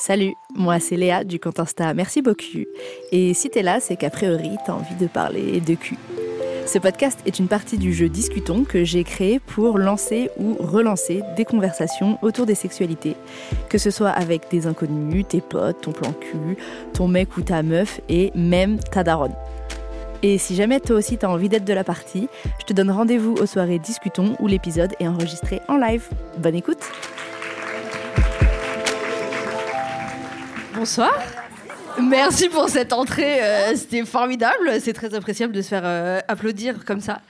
Salut, moi c'est Léa du compte Merci beaucoup. Et si t'es là, c'est qu'a priori t'as envie de parler de cul. Ce podcast est une partie du jeu Discutons que j'ai créé pour lancer ou relancer des conversations autour des sexualités, que ce soit avec des inconnus, tes potes, ton plan cul, ton mec ou ta meuf et même ta daronne. Et si jamais toi aussi t'as envie d'être de la partie, je te donne rendez-vous aux soirées Discutons où l'épisode est enregistré en live. Bonne écoute! Bonsoir. Merci pour cette entrée, euh, c'était formidable, c'est très appréciable de se faire euh, applaudir comme ça.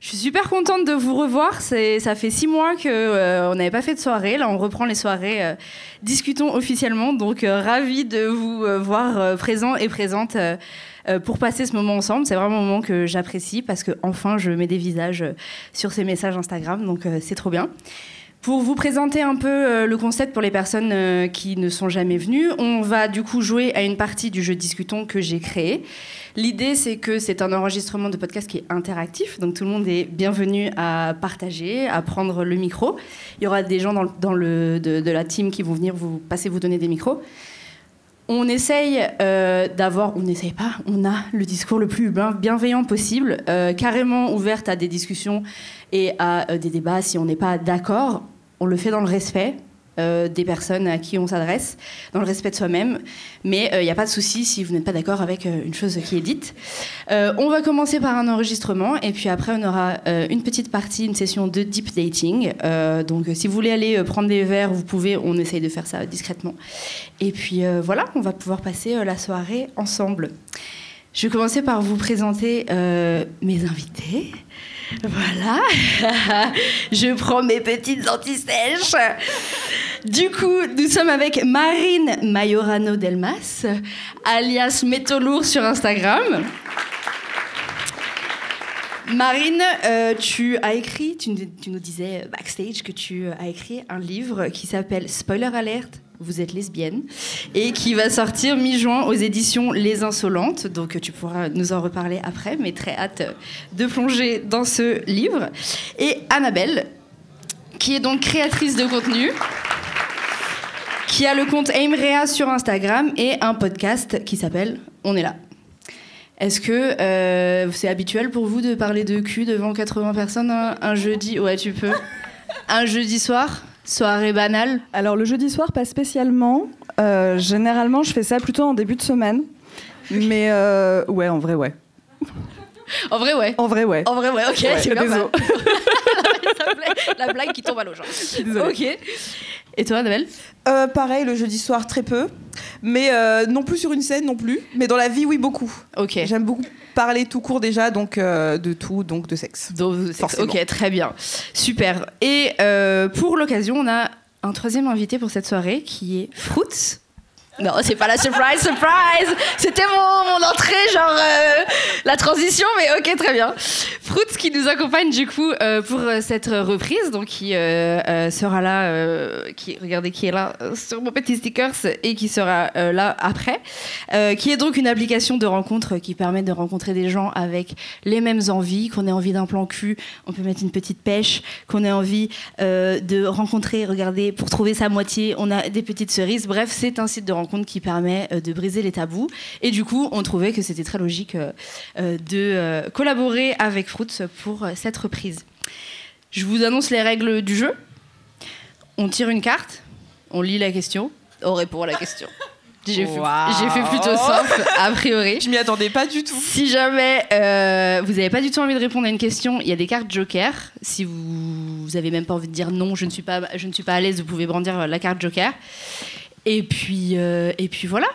Je suis super contente de vous revoir. ça fait six mois qu'on euh, n'avait pas fait de soirée. Là, on reprend les soirées. discutons officiellement. Donc, ravi de vous voir présents et présentes pour passer ce moment ensemble. C'est vraiment un moment que j'apprécie parce que enfin, je mets des visages sur ces messages Instagram. Donc, c'est trop bien. Pour vous présenter un peu euh, le concept pour les personnes euh, qui ne sont jamais venues, on va du coup jouer à une partie du jeu Discutons que j'ai créé. L'idée, c'est que c'est un enregistrement de podcast qui est interactif, donc tout le monde est bienvenu à partager, à prendre le micro. Il y aura des gens dans, le, de, la team qui vont venir vous passer, vous donner des micros. On essaye euh, d'avoir, on n'essaye pas, on a le discours le plus bienveillant possible, carrément ouverte à des discussions et à des débats si on n'est pas d'accord on le fait dans le respect euh, des personnes à qui on s'adresse, dans le respect de soi-même. Mais il euh, n'y a pas de souci si vous n'êtes pas d'accord avec euh, une chose qui est dite. on va commencer par un enregistrement et puis après on aura une petite partie, une session de deep dating. donc si vous voulez aller prendre des verres, vous pouvez, on essaye de faire ça discrètement. Et puis voilà, on va pouvoir passer la soirée ensemble. Je vais commencer par vous présenter mes invités. Voilà. Je prends mes petites antisèches. Du coup, nous sommes avec Marine Majorano Delmas, alias Métolour sur Instagram. Marine, euh, tu as écrit, tu, nous disais backstage que tu as écrit un livre qui s'appelle Spoiler Alert, vous êtes lesbienne, et qui va sortir mi-juin aux éditions Les Insolentes. Donc tu pourras nous en reparler après, mais très hâte de plonger dans ce livre. Et Annabelle, qui est donc créatrice de contenu, qui a le compte Aimrea sur Instagram et un podcast qui s'appelle On est là. Est-ce que euh, c'est habituel pour vous de parler de cul devant 80 personnes un jeudi? Ouais, tu peux. Un jeudi soir? Soirée banale Alors le jeudi soir, pas spécialement. Euh, généralement, je fais ça plutôt en début de semaine. Mais euh, ouais, en vrai, ouais. En vrai, ouais. En vrai, ouais. En vrai, ouais, ok, c'est bien. La blague qui tombe à l'eau, genre. Ok. Et toi, Annabelle euh, Pareil, le jeudi soir, très peu. Mais euh, non plus sur une scène, non plus. Mais dans la vie, oui, beaucoup. Ok. J'aime beaucoup parler tout court déjà, donc euh, de tout, donc de sexe. Ok, très bien. Super. Et pour l'occasion, on a un troisième invité pour cette soirée qui est Fruits. Non, c'est pas la surprise, surprise. C'était mon, entrée, genre euh, la transition, mais ok, très bien. Fruits qui nous accompagne du coup euh, pour euh, cette reprise, donc qui sera là, qui, regardez qui est là sur mon petit stickers et qui sera là après, qui est donc une application de rencontre qui permet de rencontrer des gens avec les mêmes envies, qu'on ait envie d'un plan cul, on peut mettre une petite pêche, qu'on ait envie de rencontrer, regardez, pour trouver sa moitié, on a des petites cerises, bref, c'est un site de rencontre compte qui permet euh, de briser les tabous. Et du coup, on trouvait que c'était très logique euh, euh, de collaborer avec Fruits pour cette reprise. Je vous annonce les règles du jeu. On tire une carte, on lit la question, on répond à la question. J'ai fait, plutôt simple, a priori. Je m'y attendais pas du tout. Si jamais vous n'avez pas du tout envie de répondre à une question, il y a des cartes Joker. Si vous, vous avez même pas envie de dire non, je ne suis pas, je ne suis pas à l'aise, vous pouvez brandir la carte Joker. Et puis, euh, et puis voilà.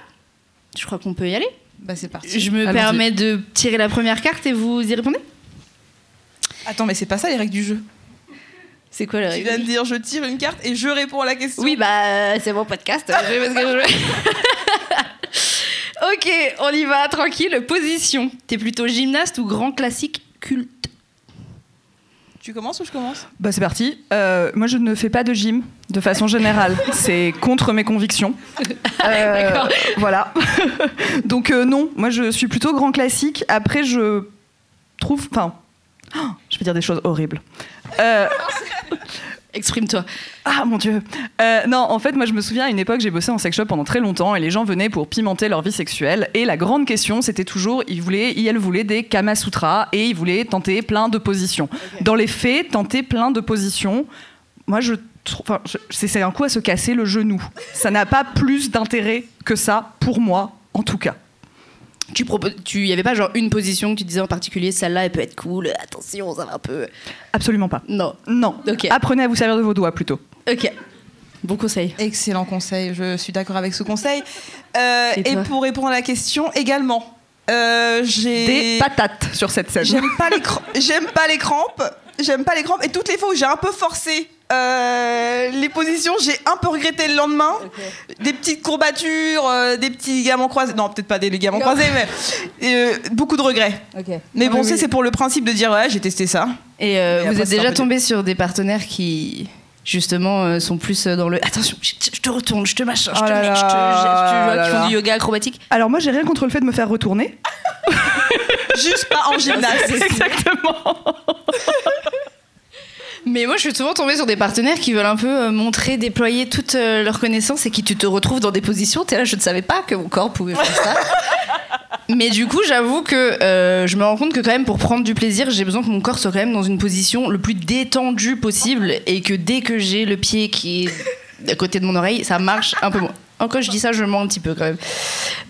Je crois qu'on peut y aller. Bah c'est parti. Je me permets de tirer la première carte et vous y répondez. Attends, mais c'est pas ça les règles du jeu. C'est quoi les règles Tu viens de dire je tire une carte et je réponds à la question. Oui, bah c'est mon podcast. ok, on y va, tranquille. Position. T'es plutôt gymnaste ou grand classique culte tu commences ou je commence? Bah c'est parti. Euh, moi je ne fais pas de gym de façon générale. c'est contre mes convictions. Euh, voilà. Donc euh, non, moi je suis plutôt grand classique. Après je trouve, enfin, je vais dire des choses horribles. Exprime-toi. Ah mon dieu. Euh, non, en fait, moi je me souviens à une époque, j'ai bossé en sex shop pendant très longtemps et les gens venaient pour pimenter leur vie sexuelle. Et la grande question, c'était toujours, ils voulaient, ils, elles voulaient des Kama Sutra et ils voulaient tenter plein de positions. Dans les faits, tenter plein de positions, moi je trouve. enfin, c'est un coup à se casser le genou. Ça n'a pas plus d'intérêt que ça, pour moi en tout cas. Tu proposes, tu y avait pas genre une position que tu disais en particulier, celle-là elle peut être cool. Attention, ça va un peu. Absolument pas. Non. Non. Ok. Apprenez à vous servir de vos doigts plutôt. Ok. Bon conseil. Excellent conseil, je suis d'accord avec ce conseil. Euh, Et pour répondre à la question, également, euh, j'ai. Des patates sur cette scène. J'aime pas les j'aime pas les crampes. J'aime pas les crampes. Et toutes les fois où j'ai un peu forcé euh, les positions, j'ai un peu regretté le lendemain. Des petites courbatures, euh, des petits ligaments croisés. Non, peut-être pas des ligaments Non. croisés, mais euh, beaucoup de regrets. Mais bon, Oui, ça, oui. c'est pour le principe de dire ouais, j'ai testé ça. Et euh, Et vous après, êtes déjà tombé sur des partenaires qui justement euh, sont plus dans le attention, je, je te retourne, je te machin, je Oh te là mets, je te, là je- tu vois, là qui font là. du yoga acrobatique. Alors moi j'ai rien contre le fait de me faire retourner. Juste pas en gymnase. Exactement. Mais moi, je suis souvent tombée sur des partenaires qui veulent un peu euh, montrer, déployer toute euh, leur connaissance et qui tu te retrouves dans des positions. T'es là, je ne savais pas que mon corps pouvait faire ça. Mais du coup, j'avoue que euh, je me rends compte que quand même pour prendre du plaisir, j'ai besoin que mon corps soit quand même dans une position le plus détendue possible et que dès que j'ai le pied qui est à côté de mon oreille, ça marche un peu moins. Encore, je dis ça, je mens un petit peu quand même.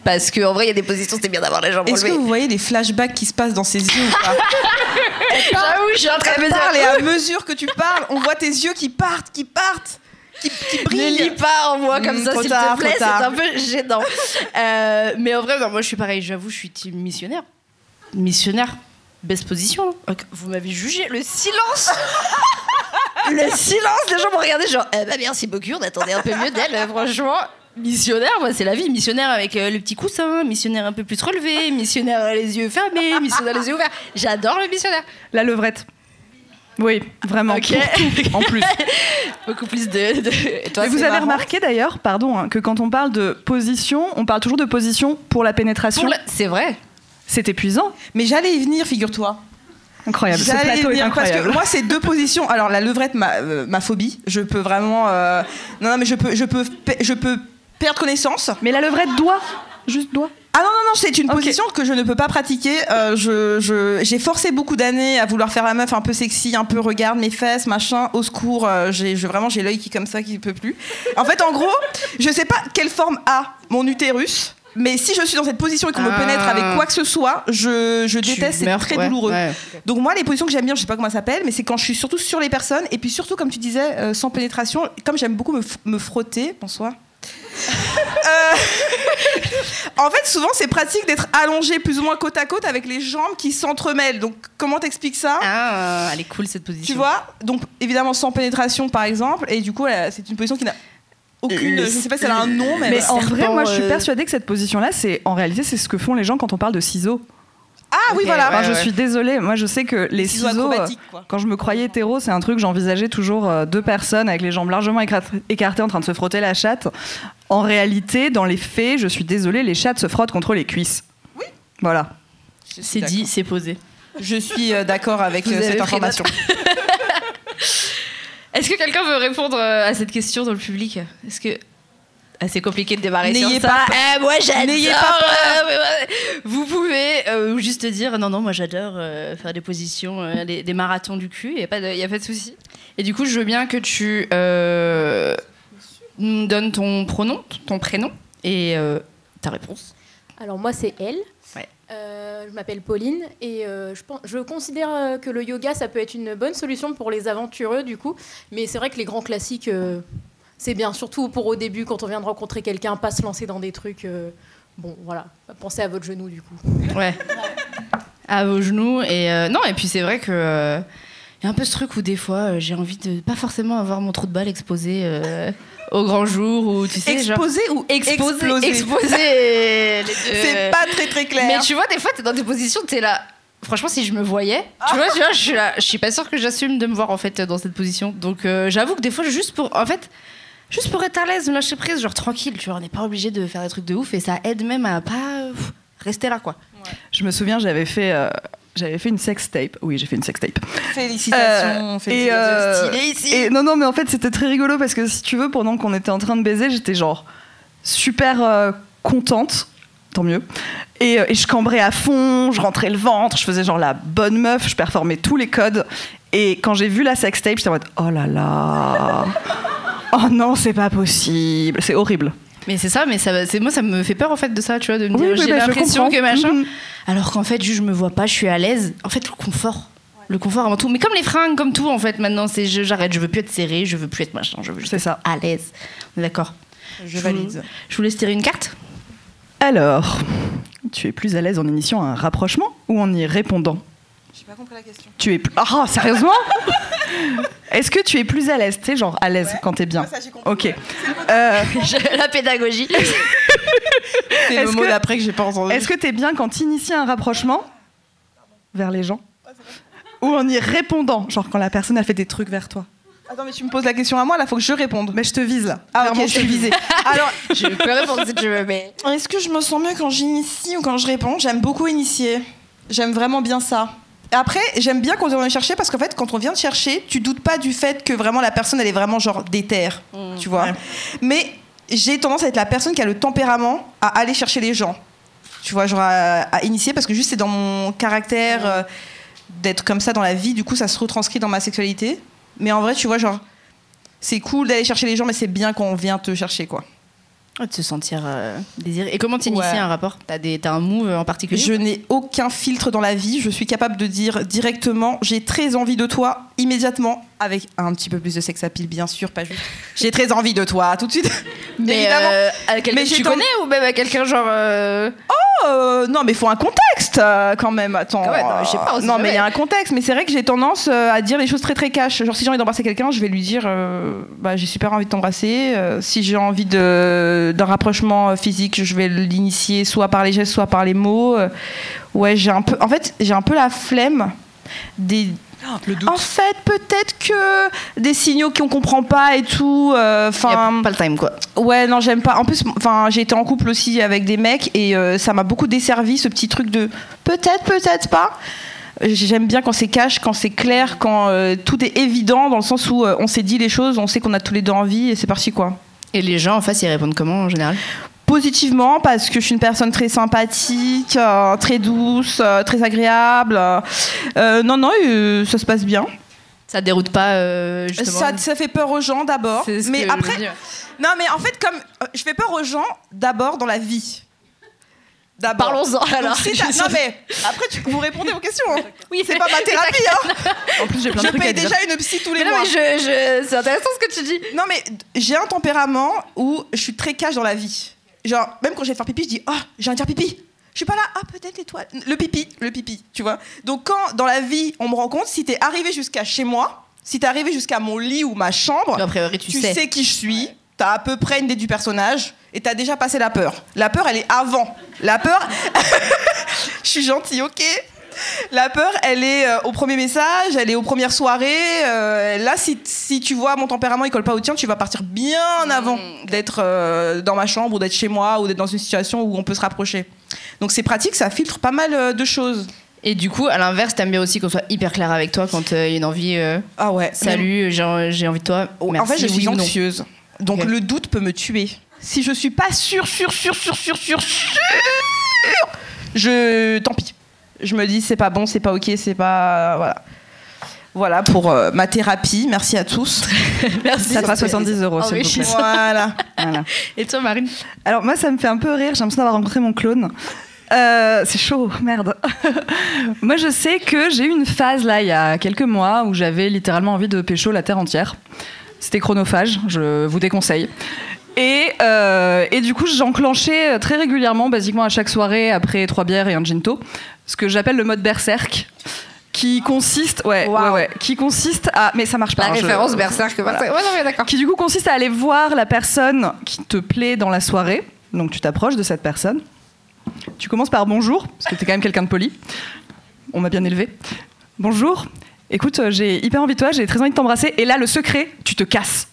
Parce qu'en vrai, il y a des positions, c'était bien d'avoir les jambes Est-ce que vous voyez les flashbacks qui se passent dans ses yeux ou pas J'avoue, je suis en train de me dire. Parle et à mesure que tu parles, on voit tes yeux qui partent, qui partent, qui, qui Ne lis pas en moi comme Mm, ça, s'il te plaît, c'est un peu gênant. Euh, mais en vrai, non, moi je suis pareil, j'avoue, je suis missionnaire. Missionnaire, baisse position. Vous m'avez jugé, le silence Le silence, les gens m'ont regardé genre, eh ben merci beaucoup, on attendait un peu mieux d'elle, euh, franchement. Missionnaire, moi c'est la vie. Missionnaire avec euh, le petit coussin, missionnaire un peu plus relevé, missionnaire les yeux fermés, missionnaire les yeux ouverts. J'adore le missionnaire. La levrette. Oui, vraiment. Ok. pour tout, en plus. Beaucoup plus de. de- toi, Mais vous avez marrant remarqué d'ailleurs, pardon, hein, que quand on parle de position, on parle toujours de position pour la pénétration. La- C'est vrai. C'est épuisant. Mais j'allais y venir, figure-toi. Incroyable. Ce J'allais y plateau est venir parce que moi, c'est deux positions. Alors la levrette, ma, euh, ma phobie. Je peux vraiment. euh, Non, non, mais je peux, je peux, pe- je peux perdre connaissance. Mais la levrette doit. Juste doit. Ah non, non, non, c'est une position que je ne peux pas pratiquer. Euh, je, je- j'ai forcé beaucoup d'années à vouloir faire la meuf un peu sexy, un peu regarde mes fesses, machin, au secours. euh, j'ai, je, vraiment, j'ai l'œil qui comme ça, qui peut plus. En fait, en gros, je sais pas quelle forme a mon utérus. Mais si je suis dans cette position et qu'on me Ah. pénètre avec quoi que ce soit, je, je déteste, c'est très ouais, douloureux. ouais. Donc moi, les positions que j'aime bien, je sais pas comment ça s'appelle, mais c'est quand je suis surtout sur les personnes et puis surtout, comme tu disais, euh, sans pénétration, comme j'aime beaucoup me, me frotter, bonsoir. Euh, en fait, souvent, c'est pratique d'être allongé plus ou moins côte à côte avec les jambes qui s'entremêlent. Donc, comment t'expliques ça Ah, elle est cool cette position. Tu vois Donc, évidemment, sans pénétration, par exemple. Et du coup, c'est une position qui n'a aucune. Le- je sais pas si elle a un nom, mais. Mais en vrai, moi, je suis euh, persuadée que cette position-là, c'est en réalité, c'est ce que font les gens quand on parle de ciseaux. Ah oui, voilà. Enfin, ouais, je suis désolée. Moi, je sais que les Ciseaux ciseaux. euh. Quand je me croyais hétéro, c'est un truc, j'envisageais toujours euh, deux personnes avec les jambes largement écartées en train de se frotter la chatte. En réalité, dans les faits, je suis désolée, les chattes se frottent contre les cuisses. Oui. Voilà. C'est dit, c'est posé. Je suis euh, d'accord avec Vous euh, cette information. Est-ce que quelqu'un veut répondre à cette question dans le public? Est-ce que c'est compliqué de démarrer sur ça. pas. Eh, moi j'adore. Euh. Vous pouvez euh, juste dire non non moi j'adore euh, faire des positions, euh, des, des marathons du cul. Il y a pas de, y a pas de souci. Et du coup je veux bien que tu euh, nous donnes ton pronom, ton prénom et euh, ta réponse. Alors moi c'est elle. Ouais. Euh, je m'appelle Pauline et euh, je, pense, je considère euh, que le yoga ça peut être une bonne solution pour les aventureux du coup, mais c'est vrai que les grands classiques euh, c'est bien, surtout pour au début quand on vient de rencontrer quelqu'un, pas se lancer dans des trucs. euh, bon voilà, pensez à votre genou du coup. Ouais. À vos genoux et euh, non et puis c'est vrai que euh, y a un peu ce truc où des fois euh, j'ai envie de pas forcément avoir mon trou de balle exposé euh, au grand jour ou tu sais genre Exposé ou exposé? Exploser exposé. C'est pas très très clair. mais tu vois des fois t'es dans des positions t'es là franchement si je me voyais tu vois, tu vois je suis là je suis pas sûre que j'assume de me voir en fait dans cette position donc euh, j'avoue que des fois juste pour en fait juste pour être à l'aise me lâcher prise genre tranquille tu vois on n'est pas obligé de faire des trucs de ouf et ça aide même à pas euh, pff, rester là quoi Je me souviens, j'avais fait. euh, j'avais fait une sextape. Oui, j'ai fait une sextape. Félicitations, Euh, félicitations. euh, Stylé ici. Et non, non, mais en fait, c'était très rigolo parce que si tu veux, pendant qu'on était en train de baiser, j'étais genre super euh, contente, tant mieux. Et, euh, et je cambrais à fond, je rentrais le ventre, je faisais genre la bonne meuf, je performais tous les codes. Et quand j'ai vu la sextape, j'étais en mode oh là là, oh non, c'est pas possible, c'est horrible. Mais c'est ça, mais ça, c'est moi ça me fait peur en fait de ça, tu vois, de me Oui, dire oui, j'ai bah, je l'impression que machin. Mhm. Alors qu'en fait, juste, je me vois pas, je suis à l'aise. En fait, le confort. Le confort avant tout. Mais comme les fringues, comme tout, en fait, maintenant, c'est je- j'arrête, je veux plus être serré, je veux plus être machin, je veux juste C'est être ça. à l'aise. On est d'accord. Je valide. Je vous laisse tirer une carte. Alors, tu es plus à l'aise en initiant un rapprochement ou en y répondant? J'ai pas compris la question. Tu es plus... Ah, sérieusement? Est-ce que tu es plus à l'aise Tu sais, genre à l'aise quand t'es bien? Ouais, ça, j'ai compris. Ok. Euh, la pédagogie. C'est Est-ce le mot que- d'après que j'ai pas entendu. Est-ce que t'es bien quand t'inities un rapprochement vers les gens? Ou en y répondant Genre quand la personne a fait des trucs vers toi? Attends, mais tu me poses la question à moi, là, faut que je réponde. Mais je te vise là. Ah, Clairement, je suis visée. Alors, je peux répondre si tu veux, mais. est-ce que je me sens mieux quand j'initie ou quand je réponds? J'aime beaucoup initier. J'aime vraiment bien ça. Après, j'aime bien quand on vient chercher parce qu'en fait, quand on vient te chercher, tu doutes pas du fait que vraiment la personne, elle est vraiment genre déterre, tu vois. Ouais. Mais j'ai tendance à être la personne qui a le tempérament à aller chercher les gens, tu vois, genre à, à initier parce que juste c'est dans mon caractère euh, d'être comme ça dans la vie. Du coup, ça se retranscrit dans ma sexualité. Mais en vrai, tu vois, genre, c'est cool d'aller chercher les gens, mais c'est bien quand on vient te chercher, quoi. De se sentir euh, désiré. Et comment t'inities Ouais. un rapport? T'as des- t'as un move en particulier? Je n'ai aucun filtre dans la vie. Je suis capable de dire directement j'ai très envie de toi immédiatement avec un petit peu plus de sex appeal bien sûr, pas juste. J'ai très envie de toi tout de suite. Mais euh, à quelqu'un que tu ten- connais ou même à quelqu'un genre. euh, Euh, non mais il faut un contexte euh, quand même. Attends. Quand même, non, mais je sais pas, on sait non mais il y a un contexte. Mais c'est vrai que j'ai tendance euh, à dire les choses très très cash. Genre si j'ai envie d'embrasser quelqu'un, je vais lui dire bah, j'ai super envie de t'embrasser. Si j'ai envie de d'un rapprochement physique, je vais l'initier soit par les gestes, soit par les mots. Ouais j'ai un peu. En fait j'ai un peu la flemme des En fait, peut-être que des signaux qu'on comprend pas et tout. euh, Enfin, pas le time quoi. ouais, non, j'aime pas. En plus, enfin, j'ai été en couple aussi avec des mecs et euh, ça m'a beaucoup desservi ce petit truc de peut-être, peut-être pas. J'aime bien quand c'est cash, quand c'est clair, quand euh, tout est évident dans le sens où euh, on s'est dit les choses, on sait qu'on a tous les deux envie et c'est parti quoi. Et les gens en face ils répondent comment en général? Positivement parce que je suis une personne très sympathique, euh, très douce, euh, très agréable. Euh, non, non, euh, ça se passe bien. Ça te déroute pas euh, justement Ça, ça fait peur aux gens d'abord, C'est ce mais que je après, veux dire. non, mais en fait, comme euh, je fais peur aux gens d'abord dans la vie. D'abord. Parlons-en alors. si non mais après tu vous répondez aux questions. hein. Oui, c'est pas ma thérapie. Hein. En plus, j'ai plein de Je trucs à paye déjà une psy tous les Mais non, mois. mais je, je- c'est intéressant ce que tu dis. Non mais j'ai un tempérament où je suis très cash dans la vie. Genre même quand je vais faire pipi, je dis ah j'ai envie de faire pipi. Je suis pas là ah peut-être l'étoile. Le pipi, le pipi, tu vois. Donc quand dans la vie on me rend compte si t'es arrivé jusqu'à chez moi, si t'es arrivé jusqu'à mon lit ou ma chambre, A priori tu, tu sais. sais. qui je suis, t'as à peu près une idée du personnage et t'as déjà passé la peur. La peur, elle est avant. La peur, je suis gentille, ok. La peur, elle est euh, au premier message, elle est aux premières soirées. euh, là, si, si tu vois mon tempérament, il colle pas au tien, tu vas partir bien avant d'être euh, dans ma chambre ou d'être chez moi ou d'être dans une situation où on peut se rapprocher. Donc c'est pratique, ça filtre pas mal euh, de choses. Et du coup, à l'inverse, t'aimes bien aussi qu'on soit hyper clair avec toi quand euh, il y a une envie. euh, Ah ouais. Salut, j'ai j'ai envie de toi. en Merci, fait, je suis oui ou non. anxieuse. Donc Ok. le doute peut me tuer. Si je suis pas sûre, sûre, sûre, sûre, sûre, sûre, sûre, je. Tant pis. Je me dis, c'est pas bon, c'est pas ok, c'est pas. Voilà. Voilà pour euh, ma thérapie. Merci à tous. Merci. Ça fera 70 euros, s'il vous plaît. voilà. Voilà. Et toi, Marine? Alors moi, ça me fait un peu rire. J'ai l'impression d'avoir rencontré mon clone. Euh, c'est chaud, merde. moi, je sais que j'ai eu une phase là, il y a quelques mois, où j'avais littéralement envie de pécho la terre entière. C'était chronophage, je vous déconseille. Et, euh, et du coup, j'enclenchais très régulièrement, basiquement à chaque soirée, après trois bières et un ginto, ce que j'appelle le mode berserk, qui consiste, ouais, ouais, Wow. ouais, qui consiste à, mais ça marche pas. La hein, je- référence Berserk. Voilà. Ouais, non, mais d'accord. qui du coup consiste à aller voir la personne qui te plaît dans la soirée. Donc tu t'approches de cette personne. Tu commences par bonjour, parce que tu es quand même quelqu'un de poli. On m'a bien élevé. Bonjour. Écoute, euh, j'ai hyper envie de toi, j'ai très envie de t'embrasser. Et là, le secret, tu te casses.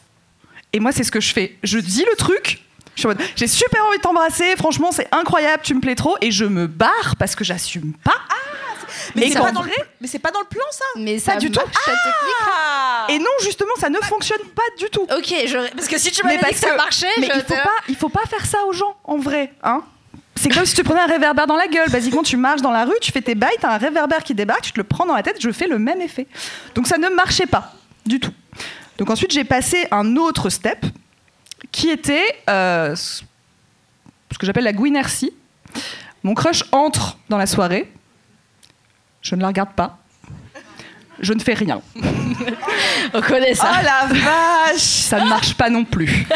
Et moi, c'est ce que je fais. Je dis le truc. Je suis en mode, j'ai super envie de t'embrasser, franchement, c'est incroyable, tu me plais trop. Et je me barre parce que j'assume pas. Mais c'est pas, dans le... mais c'est pas dans le plan, ça Mais ça du tout. technique. Et non, justement, ça ne fonctionne pas du tout. Ok, je... parce que si tu m'avais dit que ça marchait, Mais je il faut pas, il faut pas faire ça aux gens, en vrai, hein. C'est comme si tu prenais un réverbère dans la gueule. Basiquement, tu marches dans la rue, tu fais tes bails, t'as un réverbère qui débarque, tu te le prends dans la tête, je fais le même effet. Donc ça ne marchait pas du tout. Donc ensuite, j'ai passé un autre step qui était euh, ce que j'appelle la Gwinercy. Mon crush entre dans la soirée. Je ne la regarde pas. Je ne fais rien. On connaît ça. Oh la vache ça ne marche pas non plus.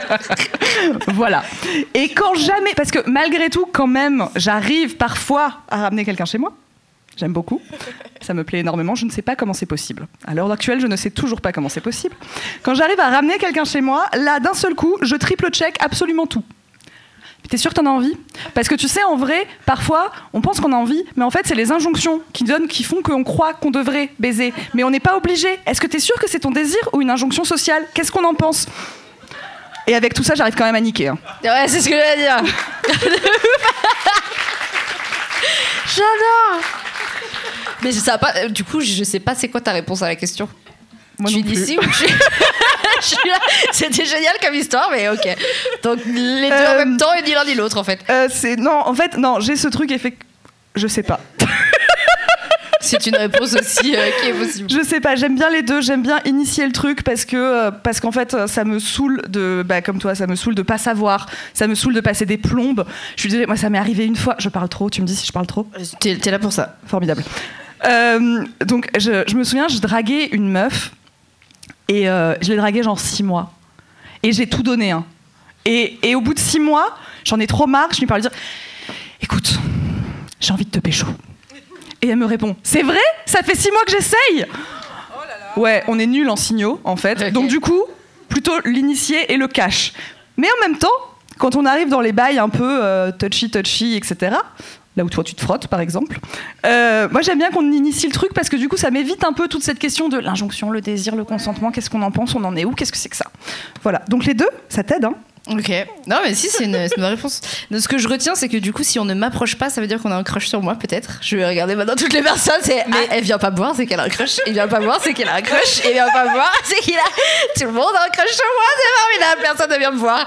voilà. Et quand jamais, parce que malgré tout, quand même, j'arrive parfois à ramener quelqu'un chez moi. J'aime beaucoup. Ça me plaît énormément. Je ne sais pas comment c'est possible. À l'heure actuelle, je ne sais toujours pas comment c'est possible. Quand j'arrive à ramener quelqu'un chez moi, là, d'un seul coup, je triple check absolument tout. T'es sûr que t'en as envie? Parce que tu sais, en vrai, parfois, on pense qu'on a envie, mais en fait, c'est les injonctions qui donnent, qui font qu'on croit qu'on devrait baiser. Mais on n'est pas obligé. Est-ce que t'es sûr que c'est ton désir ou une injonction sociale? Qu'est-ce qu'on en pense? Et avec tout ça, j'arrive quand même à niquer. hein. Ouais, c'est ce que j'allais dire. J'adore. Mais ça a pas. euh, Du coup, je sais pas c'est quoi ta réponse à la question. Moi tu non es plus. d'ici ou tu Je suis là. C'était génial comme histoire, mais ok. Donc les deux en Euh, même temps et ni l'un ni l'autre en fait. Euh, c'est non, en fait, non, j'ai ce truc et fait. Je sais pas. C'est une réponse aussi euh, qui est possible. Je sais pas, j'aime bien les deux, j'aime bien initier le truc parce que euh, parce qu'en fait euh, ça me saoule de bah, comme toi, ça me saoule de pas savoir, ça me saoule de passer des plombes. Je suis désolée, moi ça m'est arrivé une fois, je parle trop, tu me dis si je parle trop T'es t'es là pour ça. Formidable. Euh, donc je, je me souviens, je draguais une meuf et euh, je l'ai draguée genre six mois et j'ai tout donné hein. Et, et au bout de six mois, j'en ai trop marre, je lui parle dire écoute, j'ai envie de te pécho. Et elle me répond C'est vrai? Ça fait six mois que j'essaye Ouais, on est nuls en signaux, en fait. Donc, du coup, plutôt l'initié et le cash. Mais en même temps, quand on arrive dans les bails un peu euh, touchy-touchy, etc., là où toi tu te frottes, par exemple, euh, moi j'aime bien qu'on initie le truc parce que du coup, ça m'évite un peu toute cette question de l'injonction, le désir, le consentement, qu'est-ce qu'on en pense, on en est où, qu'est-ce que c'est que ça? Voilà. Donc, les deux, ça t'aide, hein Ok. Non, mais si, c'est une, c'est une bonne réponse. Ce que je retiens, c'est que du coup, si on ne m'approche pas, ça veut dire qu'on a un crush sur moi, peut-être. Je vais regarder maintenant toutes les personnes. C'est, mais elle vient pas me voir, c'est qu'elle a un crush. Elle vient pas me voir, c'est qu'elle a un crush. Elle vient pas me voir, c'est qu'il a. Tout le monde a un crush sur moi, c'est formidable. Personne ne vient me voir.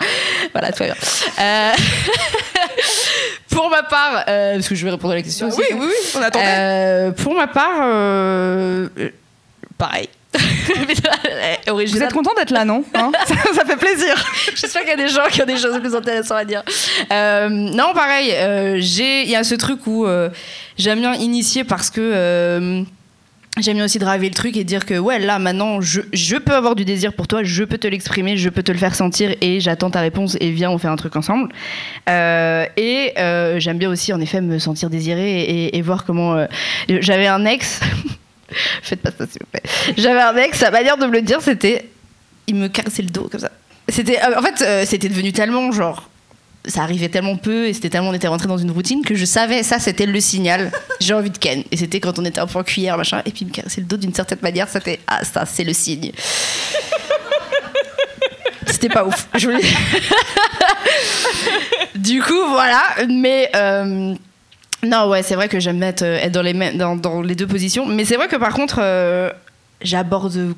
Voilà, tout va bien. Euh, Pour ma part, euh, parce que je vais répondre à la question aussi. Oui, oui, oui, on attendait. Euh, pour ma part, euh, pareil. Vous êtes content d'être là, non Hein ça, ça fait plaisir. J'espère qu'il y a des gens qui ont des choses plus intéressantes à dire. Euh, non, pareil, euh, il y a ce truc où euh, j'aime bien initier parce que euh, j'aime bien aussi driver le truc et dire que ouais, là maintenant, je, je peux avoir du désir pour toi, je peux te l'exprimer, je peux te le faire sentir et j'attends ta réponse et viens, on fait un truc ensemble. Euh, et euh, j'aime bien aussi, en effet, me sentir désirée et, et voir comment. euh, J'avais un ex. Faites pas ça, s'il vous plaît. J'avais un ex, sa manière de me le dire, c'était. Il me caressait le dos comme ça. C'était, euh, en fait, euh, c'était devenu tellement genre. Ça arrivait tellement peu et c'était tellement on était rentré dans une routine que je savais ça c'était le signal. J'ai envie de ken et c'était quand on était un peu en cuillère machin et puis me caressait le dos d'une certaine manière c'était ah ça c'est le signe. C'était pas ouf. Je voulais- du coup voilà mais euh, non ouais c'est vrai que j'aime être, être dans les mêmes- dans, dans les deux positions mais c'est vrai que par contre euh, j'aborde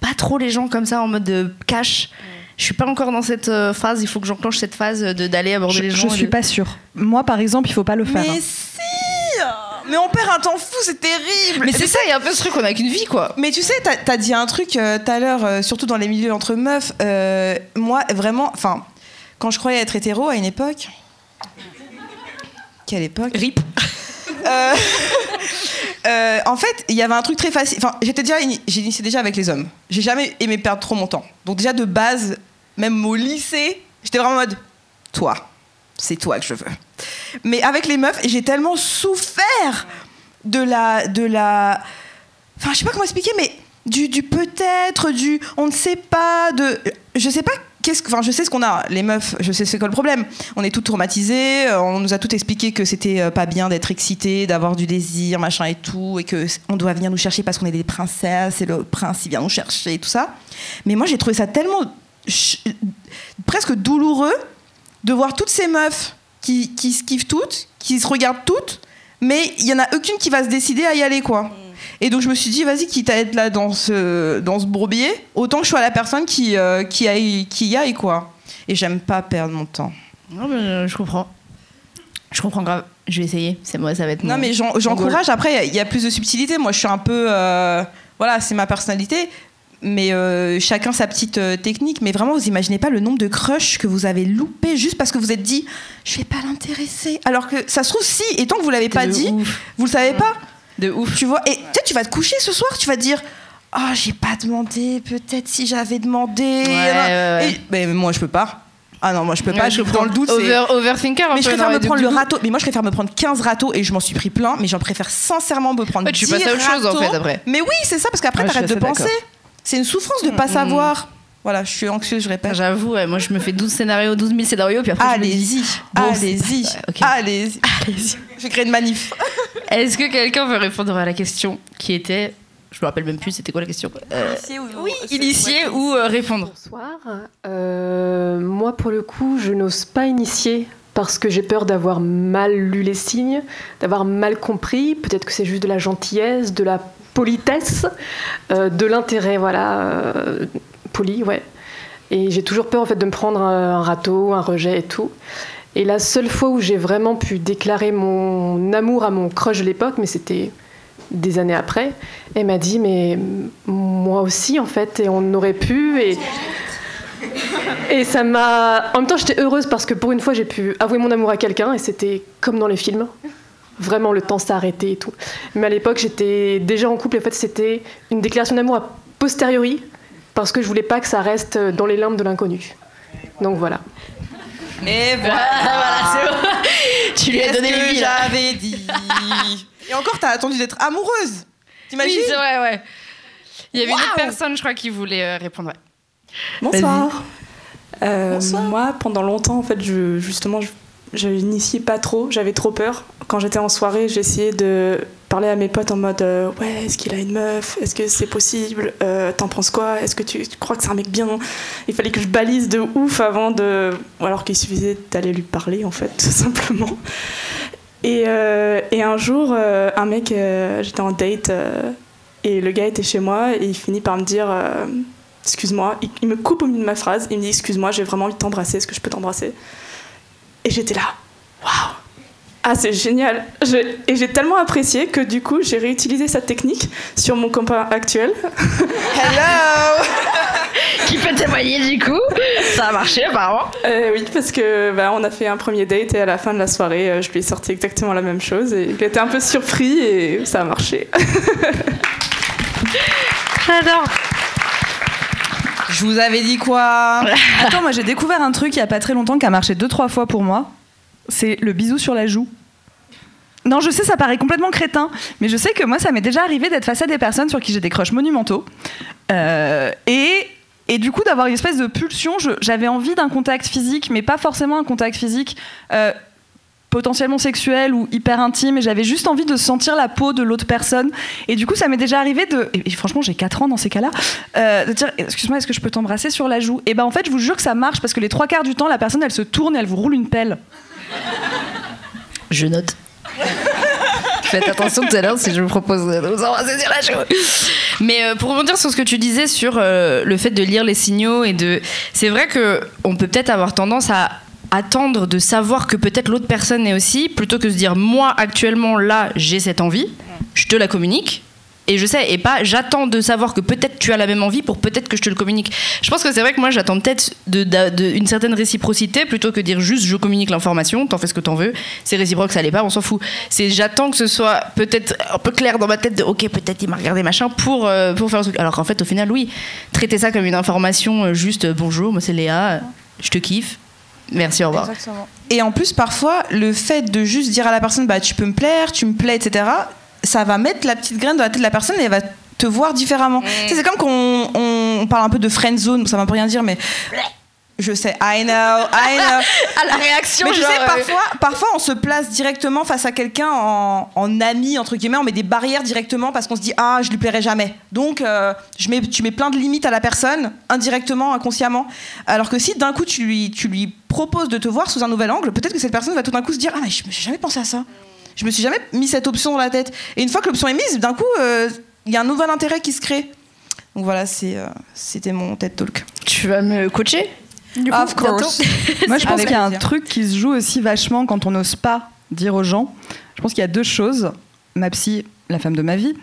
pas trop les gens comme ça en mode de cash. Je suis pas encore dans cette euh, phase. Il faut que j'enclenche cette phase de d'aller aborder Je, les je gens. et suis de- pas sûre. Moi, par exemple, il faut pas le faire. Mais hein. si Mais on perd un temps fou, c'est terrible Mais c'est ça, il y a un peu ce truc, on a qu'une vie, quoi. Mais tu sais, t'as as dit un truc euh, tout à l'heure, euh, surtout dans les milieux entre meufs. euh, moi, vraiment, enfin, quand je croyais être hétéro à une époque. Quelle époque? Rip. Euh, euh, en fait, il y avait un truc très facile. Enfin, j'étais déjà, j'ai initié déjà avec les hommes. J'ai jamais aimé perdre trop mon temps. Donc déjà de base, même au lycée, j'étais vraiment en mode, toi, c'est toi que je veux. Mais avec les meufs, j'ai tellement souffert de la, de la, enfin, je sais pas comment expliquer, mais du, du peut-être, du on ne sait pas, de, je sais pas. Qu'est-ce que, enfin, je sais ce qu'on a, les meufs, je sais c'est quoi le problème. On est toutes traumatisées, euh, on nous a tout expliqué que c'était euh, pas bien d'être excité, d'avoir du désir, machin et tout, et que on doit venir nous chercher parce qu'on est des princesses et le prince il vient nous chercher et tout ça. Mais moi j'ai trouvé ça tellement presque douloureux de voir toutes ces meufs qui, qui se kiffent toutes, qui se regardent toutes, mais il y en a aucune qui va se décider à y aller, quoi. Et donc je me suis dit, vas-y, quitte à être là dans ce, dans ce bourbier, autant que je sois la personne qui, euh, qui, aille, qui y aille, quoi. Et j'aime pas perdre mon temps. Non, mais euh, je comprends. Je comprends grave. Je vais essayer. C'est moi, ça va être. Non, mon- mais j'en- j'encourage. Après, il y, a plus de subtilité. Moi, je suis un peu. euh, voilà, c'est ma personnalité. Mais euh, chacun sa petite technique. Mais vraiment, vous imaginez pas le nombre de crushs que vous avez loupé juste parce que vous êtes dit, je vais pas l'intéresser. Alors que ça se trouve, si, et tant que vous l'avez pas dit, ouf. vous le savez pas. De ouf. Tu vois, et tu sais, tu vas te coucher ce soir, tu vas te dire, oh, j'ai pas demandé, peut-être si j'avais demandé. Ouais, ouais, ouais. Et- mais moi, je peux pas. Ah non, moi, je peux pas. je dans le doute. Over, overthinker un mais je préfère non, me prendre le coup- râteau. Mais moi, je préfère me prendre 15 râteaux et je m'en suis pris plein. Mais j'en préfère sincèrement me prendre Ouais, tu 10 passes à autre chose, en fait, après. Mais oui, c'est ça, parce qu'après, t'arrêtes de penser. C'est une souffrance de pas savoir. Voilà, je suis anxieuse, je répète. J'avoue, ouais, moi je me fais 12 scénarios, 12 000 scénarios, puis après je me dis. Allez-y, Bon, allez-y, pas- ok. allez-y. Je vais créer une manif. Est-ce que quelqu'un veut répondre à la question qui était. Je me rappelle même plus, c'était quoi la question Euh, Oui, initier ou euh, répondre Bonsoir. Euh, moi, pour le coup, je n'ose pas initier parce que j'ai peur d'avoir mal lu les signes, d'avoir mal compris. Peut-être que c'est juste de la gentillesse, de la politesse, euh, de l'intérêt, voilà, euh, poli, ouais. Et j'ai toujours peur en fait de me prendre un, râteau, un rejet et tout. Et la seule fois où j'ai vraiment pu déclarer mon amour à mon crush de l'époque, mais c'était des années après, elle m'a dit mais moi aussi en fait et on aurait pu et et ça m'a en même temps j'étais heureuse parce que pour une fois j'ai pu avouer mon amour à quelqu'un et c'était comme dans les films vraiment le temps s'est arrêté et tout mais à l'époque j'étais déjà en couple et en fait c'était une déclaration d'amour a posteriori parce que je voulais pas que ça reste dans les limbes de l'inconnu donc voilà Et voilà. voilà, c'est bon. Tu lui as donné que les j'avais dit. Et encore, t'as attendu d'être amoureuse. T'imagines Oui, c'est vrai, ouais. Il y avait une autre personne, je crois, qui voulait euh, répondre. ouais. Bonsoir. Euh, Bonsoir. Moi, pendant longtemps, en fait, je, justement, je, je n'initiais pas trop. J'avais trop peur. Quand j'étais en soirée, j'essayais de parler à mes potes en mode euh, Ouais, est-ce qu'il a une meuf? Est-ce que c'est possible? Euh, T'en penses quoi? Est-ce que tu, crois que c'est un mec bien? Il fallait que je balise de ouf avant de. Alors qu'il suffisait d'aller lui parler, en fait, tout simplement. Et, euh, et un jour, un mec, j'étais en date et le gars était chez moi et il finit par me dire Excuse-moi. Il, il me coupe au milieu de ma phrase. Il me dit Excuse-moi, j'ai vraiment envie de t'embrasser. Est-ce que je peux t'embrasser? Et j'étais là Waouh Ah, c'est génial Je- Et j'ai tellement apprécié que du coup, j'ai réutilisé cette technique sur mon copain actuel. Hello Qui peut témoigner du coup? Ça a marché apparemment. Euh, oui, parce que bah, on a fait un premier date et à la fin de la soirée, euh, je lui ai sorti exactement la même chose et il était un peu surpris et ça a marché. J'adore. Je vous avais dit quoi? Attends, moi j'ai découvert un truc il y a pas très longtemps qui a marché deux trois fois pour moi. C'est le bisou sur la joue. Non, je sais, ça paraît complètement crétin, mais je sais que moi, ça m'est déjà arrivé d'être face à des personnes sur qui j'ai des crushs monumentaux. Euh, et, et du coup, d'avoir une espèce de pulsion, j'avais envie d'un contact physique, mais pas forcément un contact physique euh, potentiellement sexuel ou hyper intime, et j'avais juste envie de sentir la peau de l'autre personne. Et du coup, ça m'est déjà arrivé de. Et, et franchement, j'ai 4 ans dans ces cas-là, euh, de dire Excuse-moi, est-ce que je peux t'embrasser sur la joue? Et ben en fait, je vous jure que ça marche parce que les trois quarts du temps, la personne, elle se tourne et elle vous roule une pelle. Je note. Faites attention tout à l'heure si je vous propose de vous embrasser sur la joue. Mais euh, pour rebondir sur ce que tu disais sur euh, le fait de lire les signaux et de, c'est vrai que on peut peut-être avoir tendance à attendre de savoir que peut-être l'autre personne est aussi, plutôt que de se dire moi actuellement là j'ai cette envie, je te la communique. Et je sais, et pas j'attends de savoir que peut-être tu as la même envie pour peut-être que je te le communique. Je pense que c'est vrai que moi j'attends peut-être de, de- de- une certaine réciprocité plutôt que dire juste je communique l'information, t'en fais ce que t'en veux, c'est réciproque, ça l'est pas, on s'en fout. C'est j'attends que ce soit peut-être un peu clair dans ma tête de ok, peut-être il m'a regardé machin pour, euh, pour faire un truc. Alors qu'en fait, au final, oui, traiter ça comme une information euh, juste euh, bonjour, moi c'est Léa, je te kiffe, merci, au revoir. Et en plus, parfois, le fait de juste dire à la personne, bah, tu peux me plaire, tu me plais, etc., ça va mettre la petite graine dans la tête de la personne et elle va te voir différemment. Tu sais, C'est comme quand on, on parle un peu de friend zone, ça va peu rien dire, mais je sais, I know, I know. À la réaction, Mais tu sais, euh, parfois, parfois, on se place directement face à quelqu'un en, en ami, entre guillemets, on met des barrières directement parce qu'on se dit, ah, je lui plairai jamais. Donc, euh, je mets, tu mets plein de limites à la personne, indirectement, inconsciemment. Alors que si d'un coup, tu lui, tu lui proposes de te voir sous un nouvel angle, peut-être que cette personne va tout d'un coup se dire, ah, mais je n'ai jamais pensé à ça. Je me suis jamais mis cette option dans la tête. Et une fois que l'option est mise, d'un coup, euh, il y a un nouvel intérêt qui se crée. Donc voilà, euh, c'était mon TED Talk. Tu vas me coacher du coup, Of course. Moi, je pense qu'il y a un truc qui se joue aussi vachement quand on n'ose pas dire aux gens. Je pense qu'il y a deux choses. Ma psy, la femme de ma vie,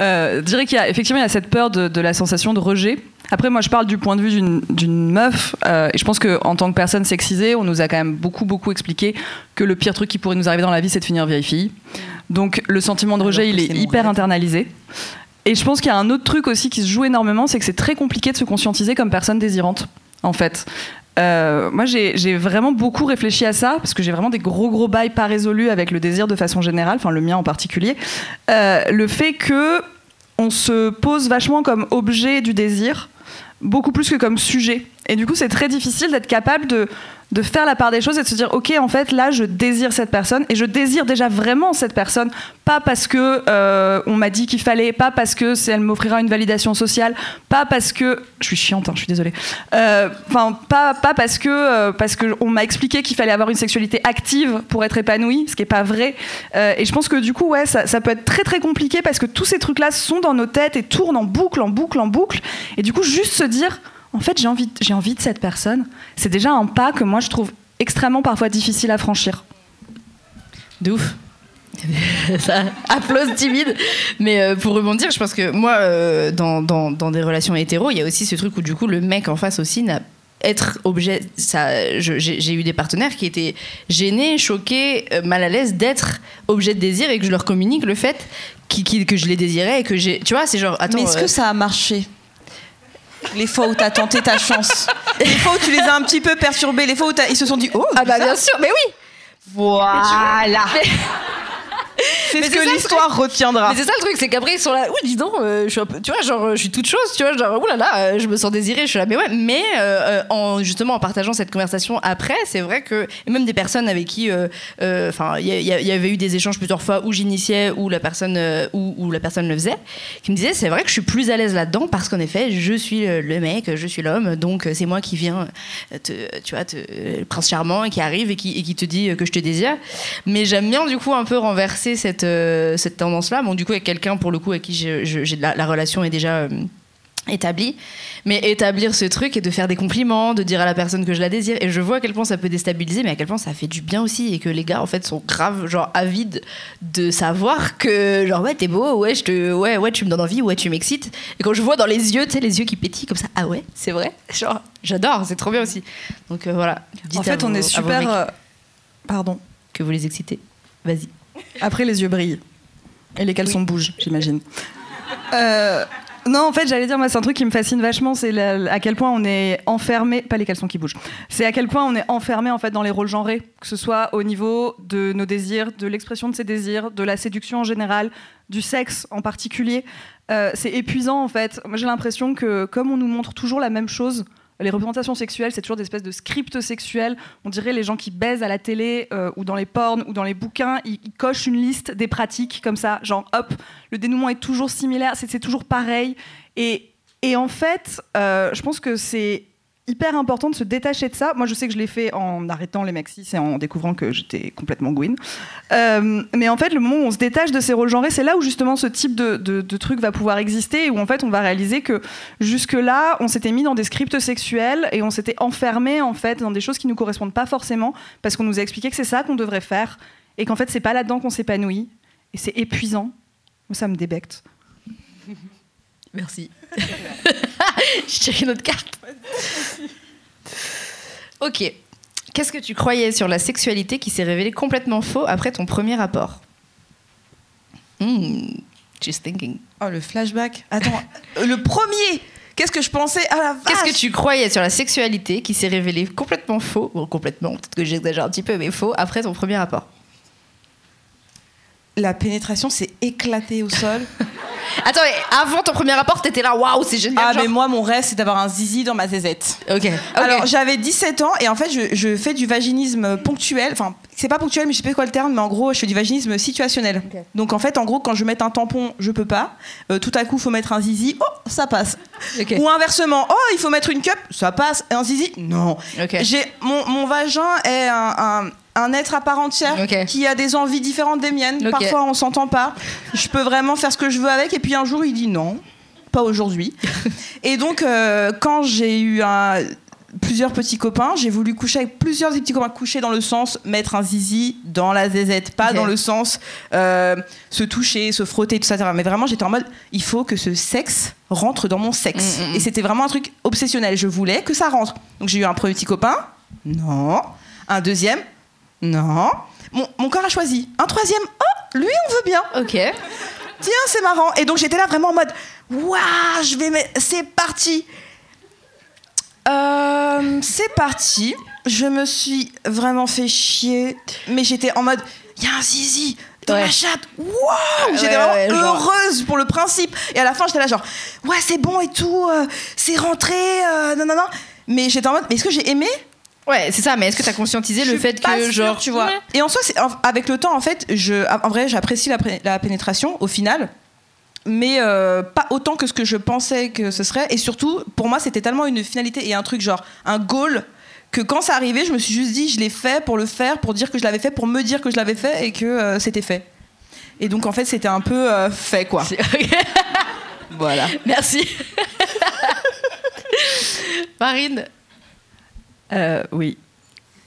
euh, dirait qu'il y a effectivement il y a cette peur de, de la sensation de rejet. Après, moi, je parle du point de vue d'une- meuf, euh, et je pense qu'en tant que personne sexisée, on nous a quand même beaucoup, beaucoup expliqué que le pire truc qui pourrait nous arriver dans la vie, c'est de finir vieille fille. Donc, le sentiment de rejet, il est hyper rêve. internalisé. Et je pense qu'il y a un autre truc aussi qui se joue énormément, c'est que c'est très compliqué de se conscientiser comme personne désirante, en fait. Euh, moi, j'ai j'ai vraiment beaucoup réfléchi à ça parce que j'ai vraiment des gros gros bails pas résolus avec le désir de façon générale, enfin le mien en particulier. Euh, le fait que on se pose vachement comme objet du désir, beaucoup plus que comme sujet. Et du coup, c'est très difficile d'être capable de, de faire la part des choses et de se dire, ok, en fait, là, je désire cette personne et je désire déjà vraiment cette personne, pas parce que euh, on m'a dit qu'il fallait, pas parce que elle m'offrira une validation sociale, pas parce que, je suis chiante, hein, je suis désolée, Euh, enfin, pas, pas parce que euh, parce que on m'a expliqué qu'il fallait avoir une sexualité active pour être épanoui, ce qui est pas vrai. Et je pense que du coup, ouais, ça, ça peut être très très compliqué parce que tous ces trucs-là sont dans nos têtes et tournent en boucle, en boucle, en boucle. Et du coup, juste se dire, en fait, j'ai envie, j'ai envie de cette personne, c'est déjà un pas que moi je trouve extrêmement parfois difficile à franchir. De ouf. Ça applause timide. Mais euh, pour rebondir, je pense que moi, euh, dans, dans, dans des relations hétéro, il y a aussi ce truc où du coup le mec en face aussi n'a être objet ça j'ai eu des partenaires qui étaient gênés choqués euh, mal à l'aise d'être objet de désir et que je leur communique le fait que je les désirais et que j'ai tu vois c'est genre attends Mais est-ce euh, que ça a marché? Les fois où t'as tenté ta chance. Les fois où tu les as un petit peu perturbés Les fois où ils se sont dit Oh ah bah bien sûr mais oui. Voilà. Mais c'est ça, que l'histoire retiendra. Mais c'est ça le truc, c'est qu'après ils sont là, oui, dis donc, euh, je suis un peu, tu vois, genre, je suis toute chose, tu vois, genre, oulala, euh, je me sens désirée, je suis là, mais ouais, mais euh, euh, en justement en partageant cette conversation après, c'est vrai que, même des personnes avec qui, euh, euh, enfin, il y, avait eu des échanges plusieurs fois où j'initiais, où la personne, euh, où, où la personne le faisait, qui me disaient, c'est vrai que je suis plus à l'aise là-dedans parce qu'en effet, je suis le, mec, je suis l'homme, donc euh, c'est moi qui viens, euh, te, tu vois, te, le prince charmant qui arrive et qui, et qui te dit euh, que je te désire. Mais j'aime bien du coup un peu renverser cette, euh, cette tendance-là. Bon, du coup, avec quelqu'un pour le coup avec qui je- je- j'ai la, la relation est déjà euh, établie. Mais établir ce truc et de faire des compliments, de dire à la personne que je la désire. Et je vois à quel point ça peut déstabiliser, mais à quel point ça fait du bien aussi. Et que les gars, en fait, sont grave, genre, avides de savoir que, genre, ouais, t'es beau, ouais, je te, ouais, ouais, tu me donnes envie, ouais, tu m'excites. Et quand je vois dans les yeux, tu sais, les yeux qui pétillent comme ça, ah ouais, c'est vrai. Genre, j'adore, c'est trop bien aussi. Donc euh, voilà. Dites en à fait, on vos- est à super. Pardon. que vous les excitez. Vas-y. Après, les yeux brillent. Et les caleçons bougent, j'imagine. Euh, non, en fait, j'allais dire, moi, c'est un truc qui me fascine vachement, c'est à quel point on est enfermé, pas les caleçons qui bougent, c'est à quel point on est enfermé en fait dans les rôles genrés, que ce soit au niveau de nos désirs, de l'expression de ces désirs, de la séduction en général, du sexe en particulier. Euh, c'est épuisant en fait. Moi, j'ai l'impression que comme on nous montre toujours la même chose, les représentations sexuelles, c'est toujours des espèces de scripts sexuels. On dirait les gens qui baisent à la télé euh, ou dans les porns ou dans les bouquins, ils, cochent une liste des pratiques comme ça, genre hop, le dénouement est toujours similaire, c'est c'est toujours pareil. Et, et en fait, euh, je pense que c'est hyper important de se détacher de ça. Moi, je sais que je l'ai fait en arrêtant les maxis et en découvrant que j'étais complètement gouine. Euh, mais en fait, le moment où on se détache de ces rôles genrés, c'est là où justement ce type de, de, de truc va pouvoir exister et où en fait on va réaliser que jusque-là, on s'était mis dans des scripts sexuels et on s'était enfermé en fait dans des choses qui nous correspondent pas forcément parce qu'on nous a expliqué que c'est ça qu'on devrait faire et qu'en fait c'est pas là-dedans qu'on s'épanouit et c'est épuisant. Moi, ça me débecte. Merci. Je tire une autre carte. Ok. Qu'est-ce que tu croyais sur la sexualité qui s'est révélé complètement faux après ton premier rapport Hmm, Just thinking. Oh, le flashback. Attends, euh, le premier Qu'est-ce que je pensais Ah la vache? Qu'est-ce que tu croyais sur la sexualité qui s'est révélé complètement faux? Bon, complètement, peut-être que j'exagère un petit peu, mais faux après ton premier rapport. La pénétration s'est éclatée au sol. Attends, mais avant ton premier rapport, t'étais là, waouh, c'est génial. ah, genre. mais moi, mon rêve, c'est d'avoir un zizi dans ma zézette. Ok. Alors, j'avais 17 ans et en fait, je, je fais du vaginisme ponctuel. Enfin, c'est pas ponctuel, mais je sais pas quoi le terme, mais en gros, je fais du vaginisme situationnel. Donc, en fait, en gros, quand je mets un tampon, je peux pas. Euh, tout à coup, faut mettre un zizi, oh, ça passe. Ou inversement, oh, il faut mettre une cup, ça passe. Et un zizi, non. Ok. J'ai mon, mon vagin est un, un- un être à part entière qui a des envies différentes des miennes. Parfois, on s'entend pas. Je peux vraiment faire ce que je veux avec. Et puis un jour, il dit non, pas aujourd'hui. et donc, euh, quand j'ai eu un- plusieurs petits copains, j'ai voulu coucher avec plusieurs des petits copains. Coucher dans le sens mettre un zizi dans la zézette, pas dans le sens euh, se toucher, se frotter, tout ça. Mais vraiment, j'étais en mode, il faut que ce sexe rentre dans mon sexe. Mm, mm, mm. Et c'était vraiment un truc obsessionnel. Je voulais que ça rentre. Donc j'ai eu un premier petit copain. Non. Un deuxième. Non. Mon, mon corps a choisi. Un troisième. Oh, lui, on veut bien. Ok. Tiens, c'est marrant. Et donc j'étais là vraiment en mode, waouh, je vais, mettre- c'est parti. Euh, c'est parti. Je me suis vraiment fait chier, mais j'étais en mode, il y a un zizi dans Ouais. la chatte. Waouh, j'étais Ouais, vraiment ouais, genre. heureuse pour le principe. Et à la fin, j'étais là genre, ouais, c'est bon et tout, euh, c'est rentré, euh, non, non, non. Mais j'étais en mode, mais est-ce que j'ai aimé Ouais, c'est ça, mais est-ce que t'as conscientisé Je le fait que, sûre, genre. tu vois. Et en soi, avec le temps, en fait, je, en vrai, j'apprécie la, la pénétration au final, mais euh, pas autant que ce que je pensais que ce serait. Et surtout, pour moi, c'était tellement une finalité et un truc genre un goal que quand ça arrivait, je me suis juste dit, je l'ai fait pour le faire, pour dire que je l'avais fait, pour me dire que je l'avais fait et que euh, c'était fait. Et donc, en fait, c'était un peu euh, fait, quoi. Voilà. Merci. Marine, Euh, oui.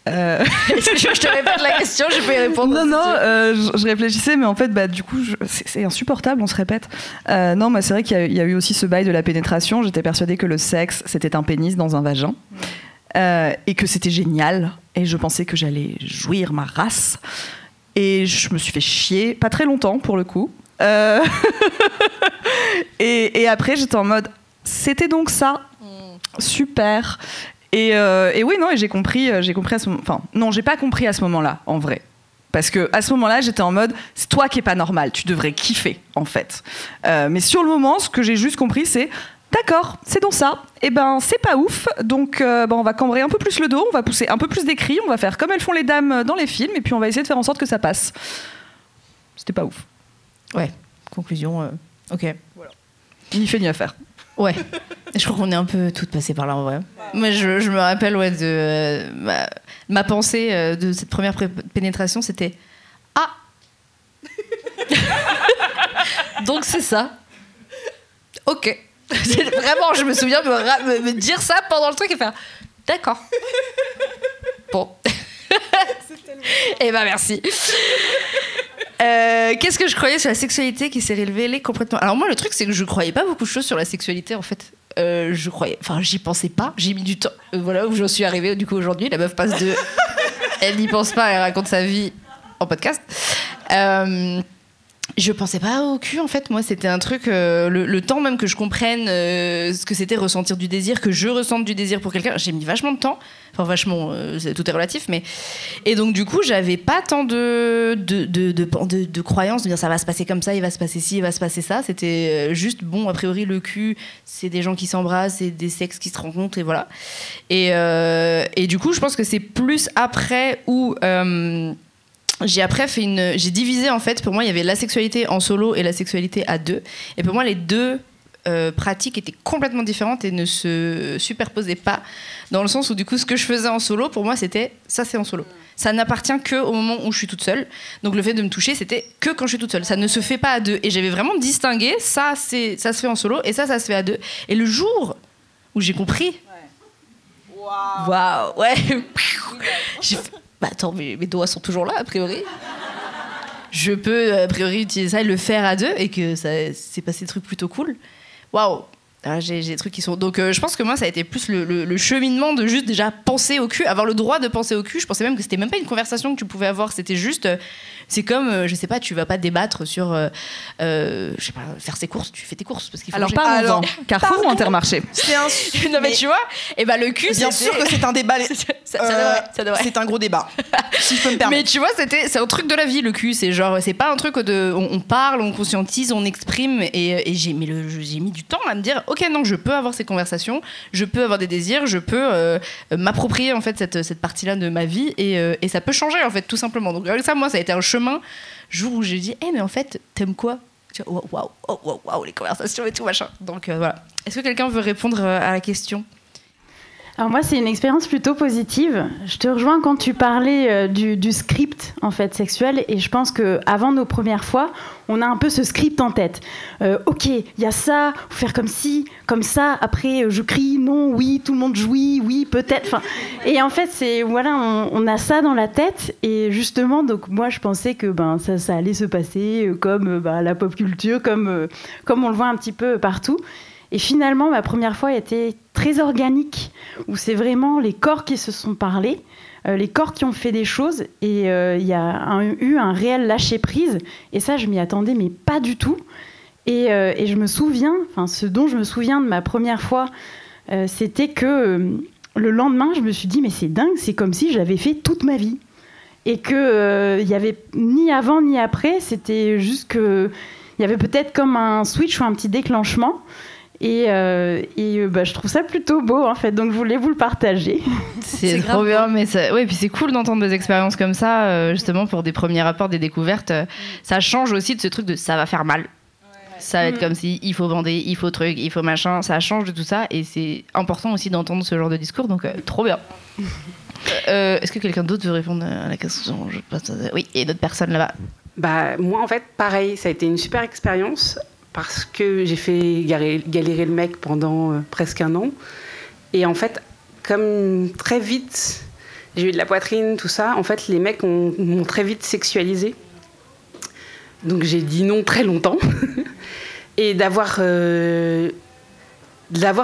Euh, est-ce que je, te répète la question, je peux y répondre. non, non, euh, je, je réfléchissais, mais en fait, bah, du coup, c'est insupportable, on se répète. Euh, non, moi, c'est vrai qu'il y, a- il y a eu aussi ce bail de la pénétration. J'étais persuadée que le sexe, c'était un pénis dans un vagin. Euh, et que c'était génial. Et je pensais que j'allais jouir ma race. Et je me suis fait chier, pas très longtemps pour le coup. Euh, et, et après, j'étais en mode, c'était donc ça. Super. Et, euh, et oui, non, et j'ai compris, euh, j'ai compris à ce moment. Enfin, non, j'ai pas compris à ce moment-là, en vrai. Parce que à ce moment-là, j'étais en mode, c'est toi qui es pas normal, tu devrais kiffer, en fait. Euh, mais sur le moment, ce que j'ai juste compris, c'est, d'accord, c'est donc ça. Et ben, c'est pas ouf. Donc, euh, ben, on va cambrer un peu plus le dos, on va pousser un peu plus des cris, on va faire comme elles font les dames dans les films, et puis on va essayer de faire en sorte que ça passe. C'était pas ouf. Ouais, conclusion. euh, ok. Ni fait ni à faire. Ouais. Je crois qu'on est un peu toutes passées par là en vrai. Moi, je, je me rappelle ouais, de euh, ma, ma pensée euh, de cette première pénétration, c'était Ah Donc c'est ça. Ok. Vraiment, je me souviens me- me dire ça pendant le truc et faire D'accord. Bon. Eh ben merci. Euh, Qu'est-ce que je croyais sur la sexualité qui s'est révélée complètement Alors moi le truc c'est que je croyais pas beaucoup de choses sur la sexualité en fait. Euh, je croyais, enfin j'y pensais pas. J'ai mis du temps. Euh, voilà où j'en suis arrivée du coup aujourd'hui. La meuf passe de, elle n'y pense pas, elle raconte sa vie en podcast. Euh, je pensais pas au cul en fait. Moi, c'était un truc. euh, le, temps même que je comprenne euh, ce que c'était ressentir du désir, que je ressente du désir pour quelqu'un, j'ai mis vachement de temps. Enfin, vachement, euh, tout est relatif, mais. Et donc, du coup, j'avais pas tant de de, de, de, croyances de dire ça va se passer comme ça, il va se passer ci, il va se passer ça. C'était juste, bon, a priori, le cul, c'est des gens qui s'embrassent, c'est des sexes qui se rencontrent, et voilà. Et, et du coup, je pense que c'est plus après où. J'ai après fait une j'ai divisé en fait pour moi il y avait la sexualité en solo et la sexualité à deux. Et pour moi les deux euh, pratiques étaient complètement différentes et ne se superposaient pas. Dans le sens où du coup ce que je faisais en solo pour moi c'était ça c'est en solo. Ça n'appartient que au moment où je suis toute seule. Donc le fait de me toucher c'était que quand je suis toute seule. Ça ne se fait pas à deux. Et j'avais vraiment distingué ça c'est ça se fait en solo et ça ça se fait à deux. Et le jour où j'ai compris waouh. Ouais. J'ai fait, bah attends, mes, doigts sont toujours là, a priori. Je peux, a priori, utiliser ça et le faire à deux et que ça s'est passé des trucs plutôt cool. Waouh! Ah, J'ai des trucs qui sont. Donc, euh, je pense que moi, ça a été plus le cheminement de juste déjà penser au cul, avoir le droit de penser au cul. Je pensais même que c'était même pas une conversation que tu pouvais avoir. C'était juste. euh, c'est comme, euh, je sais pas, tu vas pas débattre sur. euh, euh, je sais pas, faire ses courses. Tu fais tes courses parce qu'il faut Alors, manger. parlons-en. Carrefour ou. Intermarché C'est un. non, mais, tu vois, et bah le cul, Bien sûr que c'est un débat. ça, ça devrait, ça devrait. C'est un gros débat. si je peux me permettre. Mais tu vois, c'était c'est un truc de la vie le cul. C'est genre c'est pas un truc de on, on parle, on conscientise, on exprime et, et j'ai mis le j'ai mis du temps à me dire ok non je peux avoir ces conversations, je peux avoir des désirs, je peux euh, m'approprier en fait cette, cette partie là de ma vie et, euh, et ça peut changer en fait tout simplement. Donc avec ça moi ça a été un chemin jour où j'ai dit eh mais en fait t'aimes quoi? Waouh waouh waouh, les conversations et tout machin. Donc euh, voilà. Est-ce que quelqu'un veut répondre euh, à la question? Alors moi, c'est une expérience plutôt positive. Je te rejoins quand tu parlais euh, du, script en fait sexuel, et je pense que avant nos premières fois, on a un peu ce script en tête. Euh, ok, il y a ça, faut faire comme ci, comme ça. Après, euh, je crie non, oui, tout le monde jouit, oui, peut-être. Enfin, et en fait, c'est voilà, on, a ça dans la tête, et justement, donc moi, je pensais que ben ça, allait se passer comme ben, la pop culture, comme comme on le voit un petit peu partout. Et finalement, ma première fois était très organique, où c'est vraiment les corps qui se sont parlé, euh, les corps qui ont fait des choses, et euh, il y a eu un réel lâcher-prise. Et ça, je m'y attendais, mais pas du tout. Et, euh, je me souviens, enfin, ce dont je me souviens de ma première fois, c'était que le lendemain, je me suis dit, mais c'est dingue, c'est comme si j'avais fait toute ma vie. Et qu'il n'y avait ni avant ni après, c'était juste que il y avait peut-être comme un switch ou un petit déclenchement. Et, euh, et bah, je trouve ça plutôt beau en fait, donc je voulais vous le partager. C'est trop bien, mais ça... ouais, puis c'est cool d'entendre des expériences comme ça, euh, justement pour des premiers rapports, des découvertes. Euh, ça change aussi de ce truc de ça va faire mal. Ça va être mm. comme si il faut bander, il faut truc, il faut machin. Ça change de tout ça et c'est important aussi d'entendre ce genre de discours, donc trop bien. Est-ce que quelqu'un d'autre veut répondre à la question? Oui, et d'autres personnes là-bas. Bah, moi, en fait, pareil, ça a été une super expérience parce que j'ai fait galérer le mec pendant euh, presque un an. Et en fait, comme très vite, j'ai eu de la poitrine, tout ça, en fait, les mecs m'ont très vite sexualisé. Donc j'ai dit non très longtemps. et d'avoir euh,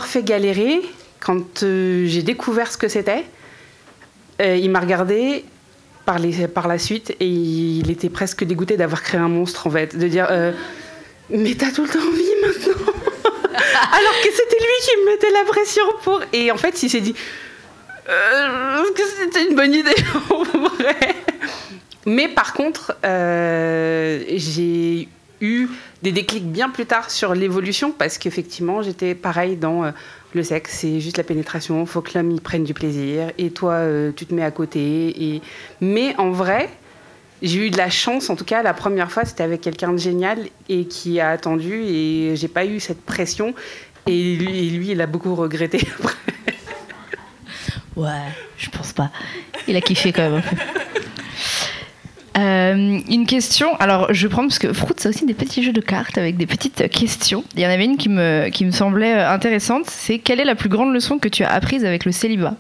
fait galérer, quand euh, j'ai découvert ce que c'était, il m'a regardé par, les, par la suite et il était presque dégoûté d'avoir créé un monstre en fait. De dire mais t'as tout le temps envie maintenant Alors que c'était lui qui me mettait la pression pour. Et en fait, il s'est dit euh, que c'était une bonne idée en vrai. Mais par contre, euh, j'ai eu des déclics bien plus tard sur l'évolution parce qu'effectivement, j'étais pareil dans euh, le sexe, c'est juste la pénétration, faut que l'homme y prenne du plaisir et toi, tu te mets à côté. Et... Mais en vrai, j'ai eu de la chance, en tout cas, la première fois, c'était avec quelqu'un de génial et qui a attendu et j'ai pas eu cette pression. Et lui, il a beaucoup regretté après. Ouais, je pense pas. Il a kiffé quand même. Euh, une question, alors je prends parce que Fruit, c'est aussi des petits jeux de cartes avec des petites questions. Il y en avait une qui me, qui me semblait intéressante c'est quelle est la plus grande leçon que tu as apprise avec le célibat?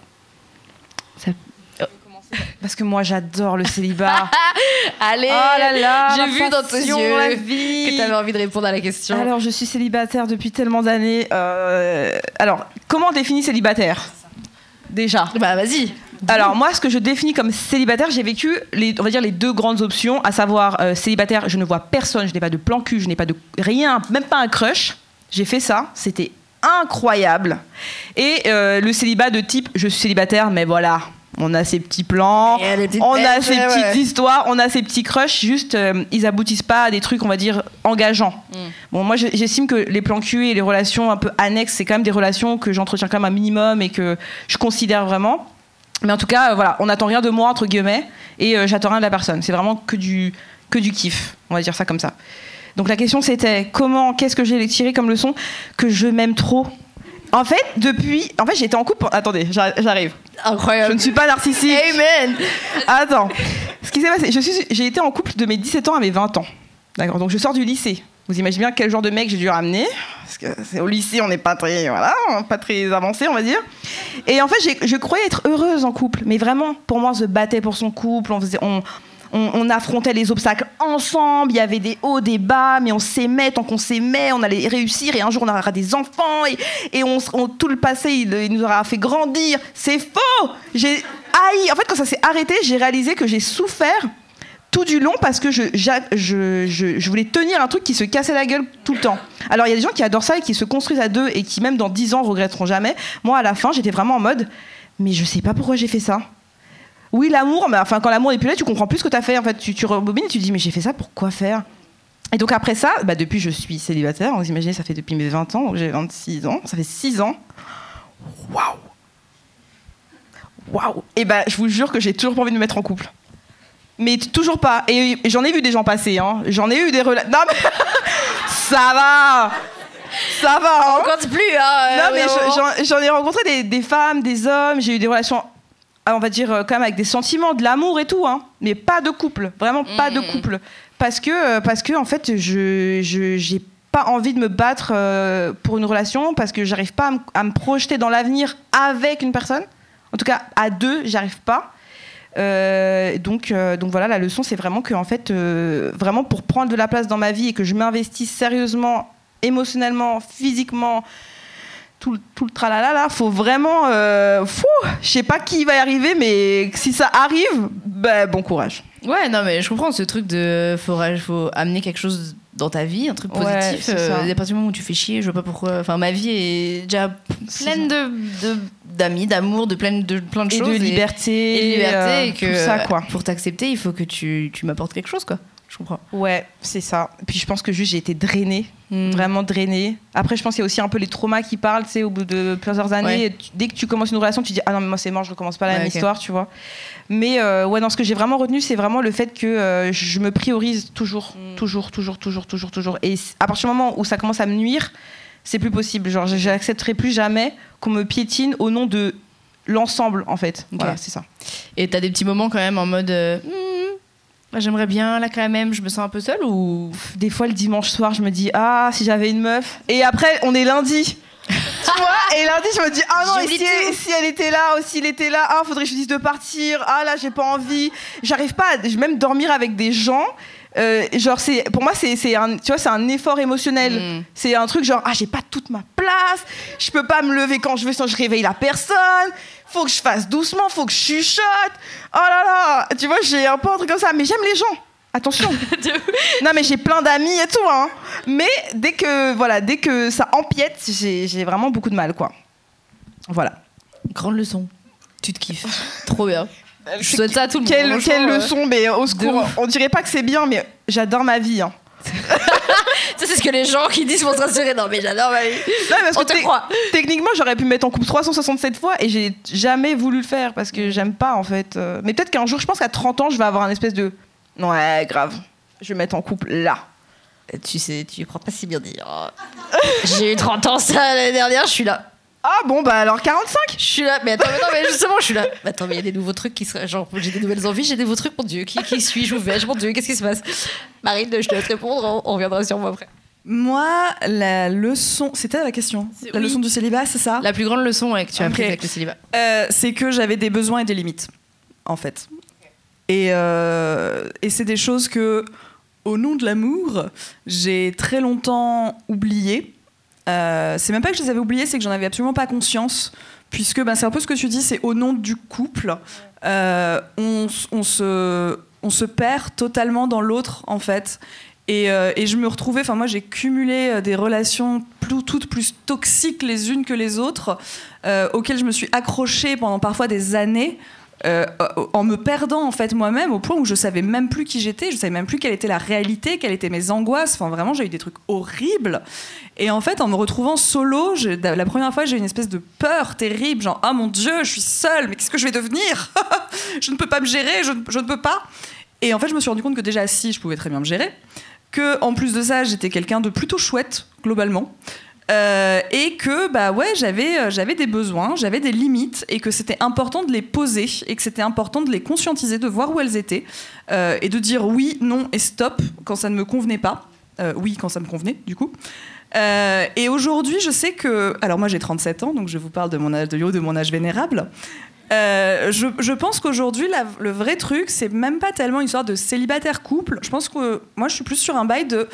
Parce que moi, j'adore le célibat. Allez, oh j'ai vu dans tes yeux que tu avais envie de répondre à la question. Alors, je suis célibataire depuis tellement d'années. Euh, alors, comment on définit célibataire? Déjà. Bah, vas-y. Alors moi, ce que je définis comme célibataire, j'ai vécu les, on va dire les deux grandes options, à savoir euh, célibataire, je ne vois personne, je n'ai pas de plan cul, je n'ai pas de rien, même pas un crush. J'ai fait ça, c'était incroyable. Et euh, le célibat de type, je suis célibataire, mais voilà, on a ces petits plans, on a ces petites histoires, on a ces petits crushs, juste euh, ils aboutissent pas à des trucs, on va dire, engageants. Mm. Bon, moi j'estime que les plans cul et les relations un peu annexes, c'est quand même des relations que j'entretiens quand même un minimum et que je considère vraiment. Mais en tout cas, euh, voilà, on n'attend rien de moi, entre guillemets, et euh, j'attends rien de la personne. C'est vraiment que du, que du kiff, on va dire ça comme ça. Donc la question c'était comment, qu'est-ce que j'ai tiré comme leçon Que je m'aime trop? En fait, depuis. En fait, j'étais en couple. Attendez, j'arrive. Incroyable. Je ne suis pas narcissique. Amen. Attends. Ce qui s'est passé, j'ai été en couple de mes 17 ans à mes 20 ans. D'accord. Donc je sors du lycée. Vous imaginez bien quel genre de mec j'ai dû ramener Parce que au lycée, on n'est pas très, voilà, pas très avancé, on va dire. Et en fait, je croyais être heureuse en couple, mais vraiment, pour moi, on se battait pour son couple, on faisait, on, on, affrontait les obstacles ensemble, il y avait des hauts, des bas, mais on s'aimait tant qu'on s'aimait, on allait réussir et un jour on aura des enfants et, on, tout le passé il, nous aura fait grandir. C'est faux J'ai haï. En fait, quand ça s'est arrêté, j'ai réalisé que j'ai souffert tout du long parce que je, voulais tenir un truc qui se cassait la gueule tout le temps. Alors il y a des gens qui adorent ça et qui se construisent à deux et qui même dans dix ans regretteront jamais. Moi à la fin j'étais vraiment en mode mais je sais pas pourquoi j'ai fait ça oui, l'amour, mais enfin, quand l'amour n'est plus là, tu comprends plus ce que tu as fait. En fait, tu, tu rebobines et tu te dis, mais j'ai fait ça, pourquoi faire? Et donc, après ça, bah, depuis, je suis célibataire. Vous imaginez, ça fait depuis mes 20 ans, j'ai 26 ans. Ça fait 6 ans. Waouh Waouh Et ben, je vous jure que j'ai toujours pas envie de me mettre en couple. Mais toujours pas. Et, j'en ai vu des gens passer. Hein. J'en ai eu des relations. Non, mais ça va ça va. Hein. On compte plus. Hein, non, mais j'en ai rencontré des, des, femmes, des hommes. J'ai eu des relations, on va dire, quand même avec des sentiments, de l'amour et tout. Hein, mais pas de couple. Vraiment pas de mm. couple. Parce que, parce que en fait, je j'ai pas envie de me battre pour une relation parce que j'arrive pas à me projeter dans l'avenir avec une personne. En tout cas, à deux, j'arrive pas. Euh, donc, euh, donc voilà, la leçon, c'est vraiment que en fait, euh, vraiment pour prendre de la place dans ma vie et que je m'investisse sérieusement, émotionnellement, physiquement, tout, tout le tralala là, faut vraiment, fou, je sais pas qui va y arriver, mais si ça arrive, ben, bon courage. Ouais, non mais je comprends ce truc de faut, faut amener quelque chose dans ta vie, un truc positif. Euh, à partir du moment où tu fais chier, je vois pas pourquoi. Enfin, ma vie est déjà pleine de, d'amis, d'amour, de plein de plein de choses. De liberté, et de liberté. Euh, et que ça, quoi. Pour t'accepter, il faut que tu, tu m'apportes quelque chose, quoi. Je comprends. Ouais, c'est ça. Puis je pense que juste j'ai été drainée, hmm. vraiment drainée. Après, je pense qu'il y a aussi un peu les traumas qui parlent, tu sais, au bout de plusieurs années. dès que tu commences une relation, tu dis ah non mais moi c'est mort, je recommence pas la même histoire, tu vois. Mais euh, ouais, non, ce que j'ai vraiment retenu, c'est vraiment le fait que euh, je me priorise toujours, mm. toujours, toujours, toujours, toujours, toujours. Et à partir du moment où ça commence à me nuire, c'est plus possible. Genre, j'accepterai plus jamais qu'on me piétine au nom de l'ensemble, en fait. Voilà, c'est ça. Et t'as des petits moments quand même en mode. Euh, j'aimerais bien, là quand même, je me sens un peu seule ou. Des fois, le dimanche soir, je me dis, ah, si j'avais une meuf. Et après, on est lundi tu vois Et lundi, je me dis, ah non, si, si, elle était là, ou s'il était là, ah, faudrait que je dise de partir, ah là, j'ai pas envie. J'arrive pas à même dormir avec des gens. Euh, genre c'est pour moi c'est un tu vois c'est un effort émotionnel mm. c'est un truc genre ah j'ai pas toute ma place je peux pas me lever quand je veux sans que je réveille la personne faut que je fasse doucement faut que je chuchote oh là là tu vois j'ai un peu un truc comme ça mais j'aime les gens Attention. non mais j'ai plein d'amis et tout hein. Mais dès que voilà, dès que ça empiète, j'ai vraiment beaucoup de mal quoi. Voilà. Grande leçon. Tu te kiffes. Trop bien. Je souhaite ça à tout le quelle, monde. Quelle leçon, mais au secours. On dirait pas que c'est bien, mais j'adore ma vie. Hein. ça, c'est ce que les gens qui disent pour se rassurer. Non, mais j'adore ma vie. On te croit. Techniquement, j'aurais pu me mettre en couple 367 fois et j'ai jamais voulu le faire parce que j'aime pas en fait. Euh. Mais peut-être qu'un jour, je pense qu'à 30 ans, je vais avoir un espèce de Ouais, grave. Je vais mettre en couple là. Tu sais, tu crois pas si bien dire. J'ai eu 30 ans ça l'année dernière, je suis là. Ah bon, bah alors 45 Je suis là, mais attends, mais non, mais justement, je suis là. Mais attends, mais il y a des nouveaux trucs qui seraient. Genre, j'ai des nouvelles envies, j'ai des nouveaux trucs, mon Dieu. Qui, qui suis-je Où vais-je Mon Dieu, qu'est-ce qui se passe? Marine, je te laisse répondre, on, reviendra sur moi après. Moi, la leçon. C'était la question La leçon du célibat, c'est ça? La plus grande leçon que tu as appris avec le célibat. Euh, c'est que j'avais des besoins et des limites, en fait. Euh, et, c'est des choses que, au nom de l'amour, j'ai très longtemps oubliées. Euh, c'est même pas que je les avais oubliées, c'est que j'en avais absolument pas conscience, puisque ben, c'est un peu ce que tu dis, c'est au nom du couple, euh, on, se, perd totalement dans l'autre, en fait. Et, et, je me retrouvais, enfin moi j'ai cumulé des relations toutes plus toxiques les unes que les autres, auxquelles je me suis accrochée pendant parfois des années. Euh, en me perdant en fait moi-même au point où je savais même plus qui j'étais, je savais même plus quelle était la réalité, quelles étaient mes angoisses. Enfin, vraiment, j'ai eu des trucs horribles. Et en fait, en me retrouvant solo, la première fois, j'ai eu une espèce de peur terrible, genre ah mon Dieu, je suis seule, mais qu'est-ce que je vais devenir? Je ne peux pas me gérer, je ne, peux pas. Et en fait, je me suis rendu compte que déjà si, je pouvais très bien me gérer. Que en plus de ça, j'étais quelqu'un de plutôt chouette globalement. Euh, et que bah ouais j'avais euh, j'avais des besoins j'avais des limites et que c'était important de les poser et que c'était important de les conscientiser de voir où elles étaient euh, et de dire oui non et stop quand ça ne me convenait pas oui quand ça me convenait du coup et aujourd'hui je sais que alors moi j'ai 37 ans donc je vous parle de mon âge de, de mon âge vénérable je, je, pense qu'aujourd'hui, le vrai truc, c'est même pas tellement une histoire de célibataire couple. Je pense que moi, je suis plus sur un bail de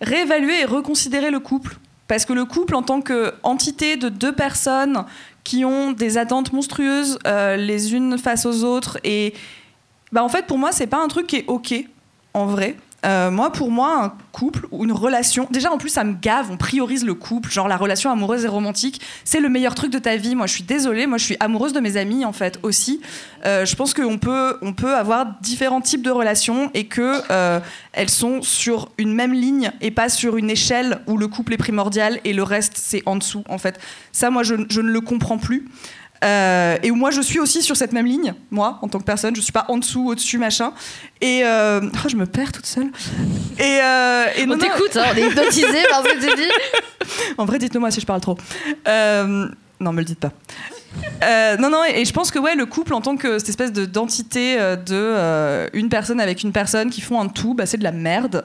réévaluer et reconsidérer le couple. Parce que le couple, en tant qu'entité de deux personnes qui ont des attentes monstrueuses euh, les unes face aux autres, et bah, en fait, pour moi, c'est pas un truc qui est OK, en vrai. Euh, moi, pour moi, un couple ou une relation, déjà en plus, ça me gave, on priorise le couple, genre la relation amoureuse et romantique, c'est le meilleur truc de ta vie. Moi, je suis désolée, moi, je suis amoureuse de mes amis, en fait, aussi. Euh, je pense qu'on peut, on peut avoir différents types de relations et que euh, elles sont sur une même ligne et pas sur une échelle où le couple est primordial et le reste, c'est en dessous, en fait. Ça, moi, je, je ne le comprends plus. Euh, et où moi je suis aussi sur cette même ligne, moi en tant que personne, je suis pas en dessous, au-dessus, machin. Et euh, oh, je me perds toute seule. Et, euh, et On t'écoute, hein, on est hypnotisé par ce que tu dis. en vrai, dites-le moi si je parle trop. Euh, non, me le dites pas. Euh, non, non, et je pense que ouais, le couple en tant que cette espèce de d'entité euh, de euh, une personne avec une personne qui font un tout, bah, c'est de la merde.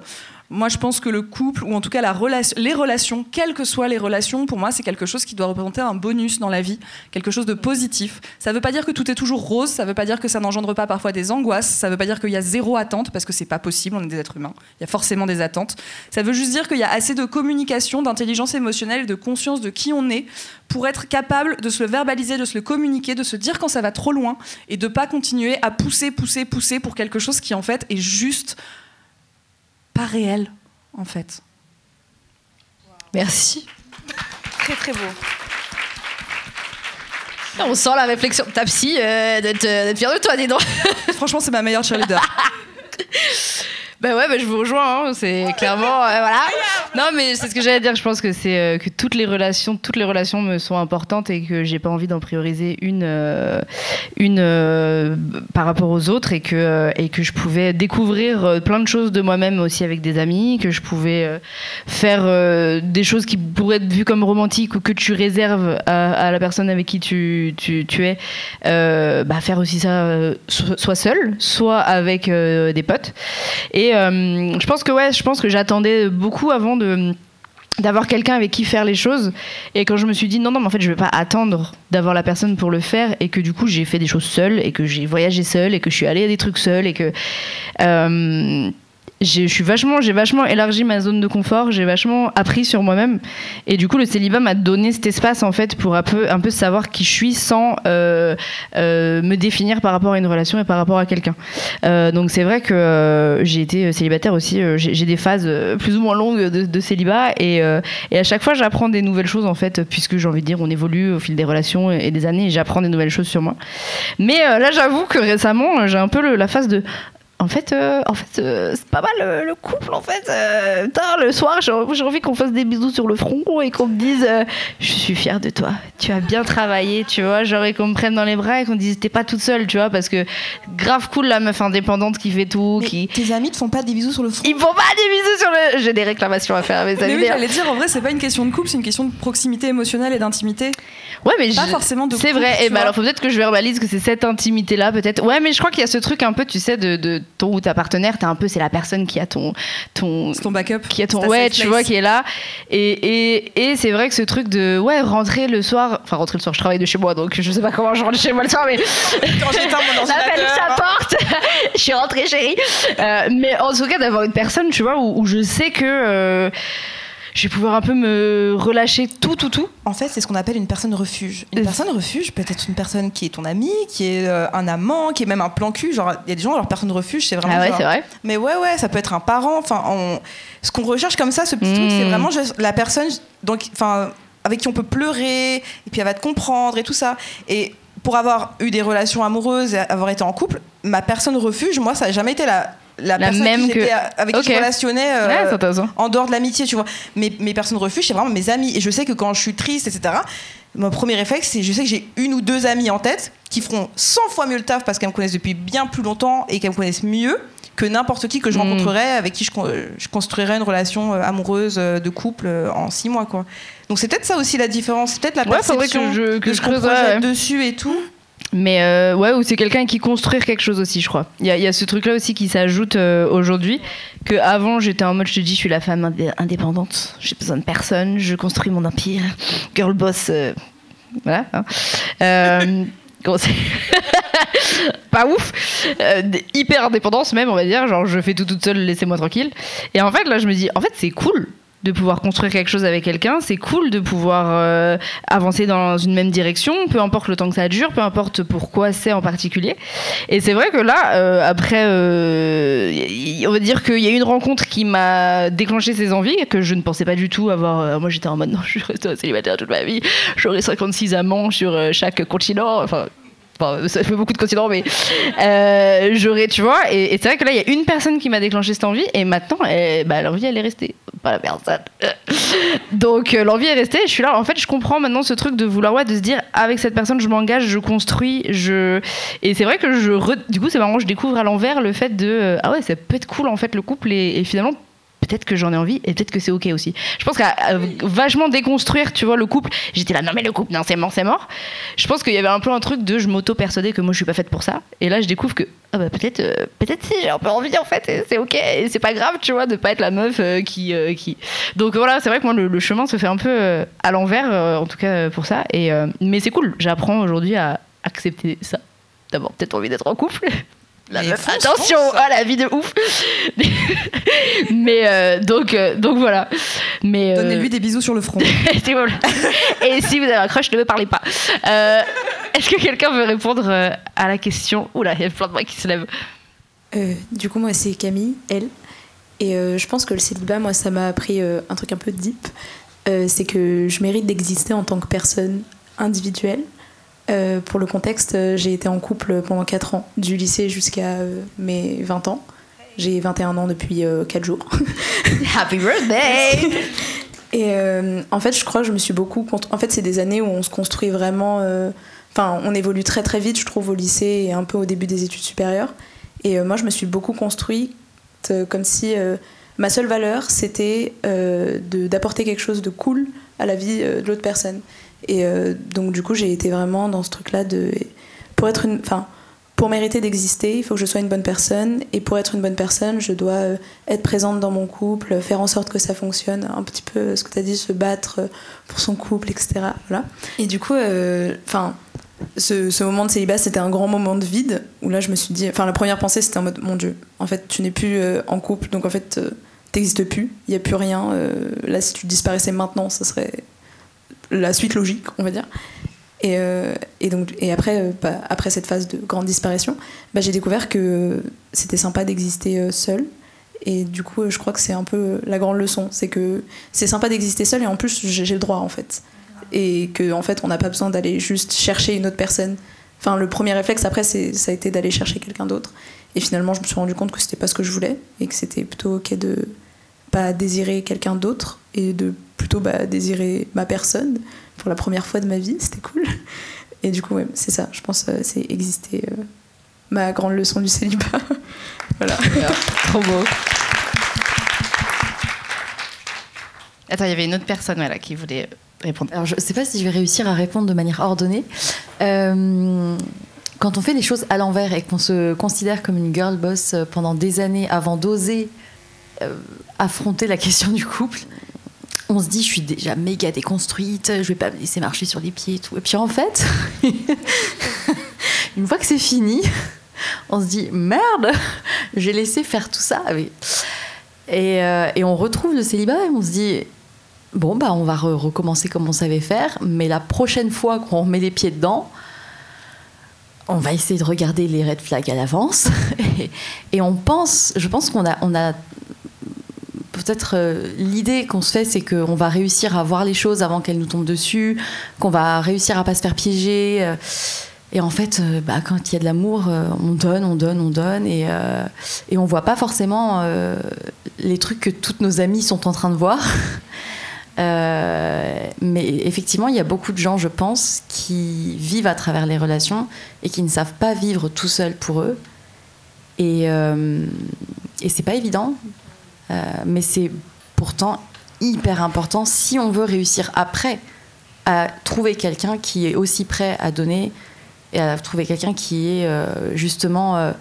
Moi, je pense que le couple, ou en tout cas les relations, quelles que soient les relations, pour moi, c'est quelque chose qui doit représenter un bonus dans la vie, quelque chose de positif. Ça ne veut pas dire que tout est toujours rose, ça ne veut pas dire que ça n'engendre pas parfois des angoisses, ça ne veut pas dire qu'il y a zéro attente, parce que c'est pas possible, on est des êtres humains, il y a forcément des attentes. Ça veut juste dire qu'il y a assez de communication, d'intelligence émotionnelle, de conscience de qui on est, pour être capable de se verbaliser, de se le communiquer, de se dire quand ça va trop loin, et de pas continuer à pousser, pousser, pousser pour quelque chose qui en fait est juste pas réel, en fait. Merci. Très très beau. On sent la réflexion de ta psy euh, d'être d'être fière de toi, dis donc. Franchement, c'est ma meilleure cheerleader. Bah ouais, bah je vous rejoins. hein, C'est clairement, euh, voilà. Non, mais c'est ce que j'allais dire. Je pense que c'est euh, que toutes les relations, toutes les relations me sont importantes et que j'ai pas envie d'en prioriser une, euh, une par rapport aux autres et que et que je pouvais découvrir plein de choses de moi-même aussi avec des amis, que je pouvais faire des choses qui pourraient être vues comme romantiques ou que tu réserves à, à la personne avec qui tu, tu, tu es, bah faire aussi ça so- soit seul, soit avec des potes. Et euh, je pense que ouais, je pense que j'attendais beaucoup avant de d'avoir quelqu'un avec qui faire les choses. Et quand je me suis dit non non mais en fait je vais pas attendre d'avoir la personne pour le faire et que du coup j'ai fait des choses seule et que j'ai voyagé seule et que je suis allée à des trucs seule et que euh, j'ai- vachement vachement élargi ma zone de confort j'ai vachement appris sur moi-même et du coup le célibat m'a donné cet espace en fait pour un peu un peu savoir qui je suis sans euh, euh, me définir par rapport à une relation et par rapport à quelqu'un euh, donc c'est vrai que j'ai été célibataire aussi. j'ai des phases plus ou moins longues de, célibat et, à chaque fois j'apprends des nouvelles choses en fait, puisque j'ai envie de dire on évolue au fil des relations et, des années et j'apprends des nouvelles choses sur moi. Mais là j'avoue que récemment j'ai un peu la phase de en fait, euh, en fait euh, c'est pas mal euh, le couple. En fait, putain, le soir, j'ai envie qu'on fasse des bisous sur le front et qu'on me dise Je suis fière de toi, tu as bien travaillé, tu vois. Genre, et qu'on me prenne dans les bras et qu'on me dise T'es pas toute seule, tu vois, parce que grave cool la meuf indépendante qui fait tout, Mais qui. tes amis te font pas des bisous sur le front Ils me font pas des bisous sur le. J'ai des réclamations à faire à mes Mais amis. oui, d'ailleurs. j'allais dire, en vrai, c'est pas une question de couple, c'est une question de proximité émotionnelle et d'intimité. Ouais, mais Pas je- forcément de C'est vrai. Et ben vois. alors, faut peut-être que je verbalise que c'est cette intimité-là, peut-être. Ouais, mais je crois qu'il y a ce truc un peu, tu sais, de, de ton ou ta partenaire, t'as un peu, c'est la personne qui a ton, ton, backup. qui a ton ouais tu place. vois qui est là et, et, et c'est vrai que ce truc de ouais rentrer le soir enfin rentrer le soir je travaille de chez moi donc je sais pas comment je rentre chez moi le soir mais Quand j'éteins mon ordinateur. sa porte je suis rentrée chérie Euh, mais en tout cas d'avoir une personne tu vois où, où je sais que euh, je vais pouvoir un peu me relâcher tout tout tout En fait, c'est ce qu'on appelle une personne refuge. Une Euh. personne refuge peut être une personne qui est ton ami, qui est euh, un amant, qui est même un plan cul. Genre, il y a des gens, leur personne refuge, c'est vraiment. ah ouais c'est vrai Mais ouais, ouais, ça peut être un parent. Enfin, on- ce qu'on recherche comme ça, ce petit truc, c'est vraiment juste la personne, donc, enfin, avec qui on peut pleurer, et puis elle va te comprendre et tout ça. Et pour avoir eu des relations amoureuses et avoir été en couple, ma personne refuge, moi, ça n'a jamais été la, la, personne même qui que- j'étais- avec qui je relationnais. euh, ouais intéressant en dehors de l'amitié, tu vois. Mes, mes personnes refuge, c'est vraiment mes amis. Et je sais que quand je suis triste, etc., mon premier réflexe, c'est je sais que j'ai une ou deux amies en tête qui feront 100 fois mieux le taf parce qu'elles me connaissent depuis bien plus longtemps et qu'elles me connaissent mieux que n'importe qui que je Mm. rencontrerais, avec qui je, je construirais une relation euh, amoureuse euh, de couple euh, en six mois, quoi. Donc c'est peut-être ça aussi la différence, c'est peut-être la ouais perception que je que de je creuse ouais. dessus et tout. Mais euh, ouais, ou c'est quelqu'un qui construire quelque chose aussi, je crois. Il y a, ce truc-là aussi qui s'ajoute euh, aujourd'hui. Que avant, j'étais en mode, je te dis, je suis la femme indé- indépendante, j'ai besoin de personne, je construis mon empire, girl boss, euh, voilà. hein. Pas ouf, hyper indépendance même, on va dire. Genre, je fais tout toute seule, laissez-moi tranquille. Et en fait, là, je me dis, en fait, c'est cool de pouvoir construire quelque chose avec quelqu'un, c'est cool de pouvoir euh, avancer dans une même direction, peu importe le temps que ça dure, peu importe pourquoi c'est en particulier. Et c'est vrai que là, euh, après, euh, on va dire qu'il y a eu une rencontre qui m'a déclenché ces envies, que je ne pensais pas du tout avoir. moi, j'étais en mode non, je suis célibataire toute ma vie, j'aurai 56 amants sur chaque continent. Enfin, ça fait beaucoup de continents, mais euh, j'aurais, tu vois. Et, c'est vrai que là, il y a une personne qui m'a déclenché cette envie, et maintenant, bah, l'envie, elle est restée. pas la personne. Donc euh, l'envie est restée. Je suis là. En fait, je comprends maintenant ce truc de vouloir ouais, de se dire avec cette personne, je m'engage, je construis, je. Et c'est vrai que je du coup c'est marrant, je découvre à l'envers le fait de euh, ah ouais ça peut être cool en fait le couple et finalement peut-être que j'en ai envie et peut-être que c'est ok aussi. Je pense qu'à vachement déconstruire, tu vois, le couple, j'étais là, non mais le couple, non c'est mort, c'est mort. Je pense qu'il y avait un peu un truc de je m'auto-persuadais que moi je suis pas faite pour ça. Et là je découvre que ah bah, peut-être euh, peut-être si j'ai un peu envie en fait, c'est ok, c'est pas grave, tu vois, de pas être la meuf euh, qui, euh, qui. Donc voilà, c'est vrai que moi le, chemin se fait un peu à l'envers, en tout cas pour ça. Et, mais c'est cool, j'apprends aujourd'hui à accepter ça. D'abord peut-être envie d'être en couple. La meuf, attention, oh, la vie de ouf. mais euh, donc, euh, donc voilà. Mais euh, donnez-lui des bisous sur le front. Et si vous avez un crush, ne me parlez pas. Est-ce que quelqu'un veut répondre à la question? Oula, il y a plein de voix qui se lèvent. du coup, moi, c'est Camille, elle. Et je pense que le célibat, moi, ça m'a appris un truc un peu deep. c'est que je mérite d'exister en tant que personne individuelle euh, pour le contexte, euh, j'ai été en couple pendant 4 ans, du lycée jusqu'à euh, mes 20 ans. J'ai 21 ans depuis 4 jours. Happy birthday Et en fait, je crois que je me suis beaucoup. En fait, c'est des années où on se construit vraiment. Enfin, on évolue très très vite, je trouve, au lycée et un peu au début des études supérieures. Et moi, je me suis beaucoup construite comme si ma seule valeur, c'était d'apporter quelque chose de cool à la vie de l'autre personne. Et euh, donc, du coup, j'ai été vraiment dans ce truc-là de. Pour être une. Enfin, pour mériter d'exister, il faut que je sois une bonne personne. Et pour être une bonne personne, je dois euh, être présente dans mon couple, faire en sorte que ça fonctionne. Un petit peu ce que tu as dit, se battre pour son couple, etc. Voilà. Et du coup, euh, enfin. ce, ce, moment de célibat, c'était un grand moment de vide où là, je me suis dit. Enfin, la première pensée, c'était en mode Mon Dieu, en fait, tu n'es plus en couple, donc en fait, t'existes plus, il n'y a plus rien. là, si tu disparaissais maintenant, ça serait la suite logique, on va dire. Et, euh, et, donc, et après, euh, bah, après cette phase de grande disparition, bah, j'ai découvert que c'était sympa d'exister euh, seul. Et du coup, je crois que c'est un peu la grande leçon. C'est que c'est sympa d'exister seul et en plus, j'ai le droit en fait. Et que en fait, on n'a pas besoin d'aller juste chercher une autre personne. Enfin, le premier réflexe après, ça a été d'aller chercher quelqu'un d'autre. Et finalement, je me suis rendu compte que c'était pas ce que je voulais et que c'était plutôt ok de pas désirer quelqu'un d'autre et de plutôt bah, désirer ma personne pour la première fois de ma vie. C'était cool. Et du coup, ouais, c'est ça. Je pense euh, c'est exister euh, ma grande leçon du célibat. voilà. Trop beau. Attends, il y avait une autre personne voilà, qui voulait répondre. Alors, je ne sais pas si je vais réussir à répondre de manière ordonnée. Euh, quand on fait les choses à l'envers et qu'on se considère comme une girl boss pendant des années avant d'oser affronter la question du couple, on se dit, je suis déjà méga déconstruite, je vais pas me laisser marcher sur les pieds et tout. Et puis en fait, une fois que c'est fini, on se dit, merde, j'ai laissé faire tout ça. Et, euh, et, on retrouve le célibat et on se dit, bon, bah, on va recommencer comme on savait faire, mais la prochaine fois qu'on remet les pieds dedans, on va essayer de regarder les red flags à l'avance. Et, on pense, je pense qu'on a, on a peut-être euh, l'idée qu'on se fait, c'est qu'on va réussir à voir les choses avant qu'elles nous tombent dessus, qu'on va réussir à pas se faire piéger. Euh, et en fait, euh, bah, quand il y a de l'amour, on donne, on donne, on donne, et, et on voit pas forcément les trucs que toutes nos amies sont en train de voir. mais effectivement, il y a beaucoup de gens, je pense, qui vivent à travers les relations et qui ne savent pas vivre tout seuls pour eux. Et, et c'est pas évident mais c'est pourtant hyper important si on veut réussir après à trouver quelqu'un qui est aussi prêt à donner et à trouver quelqu'un qui est euh, justement euh,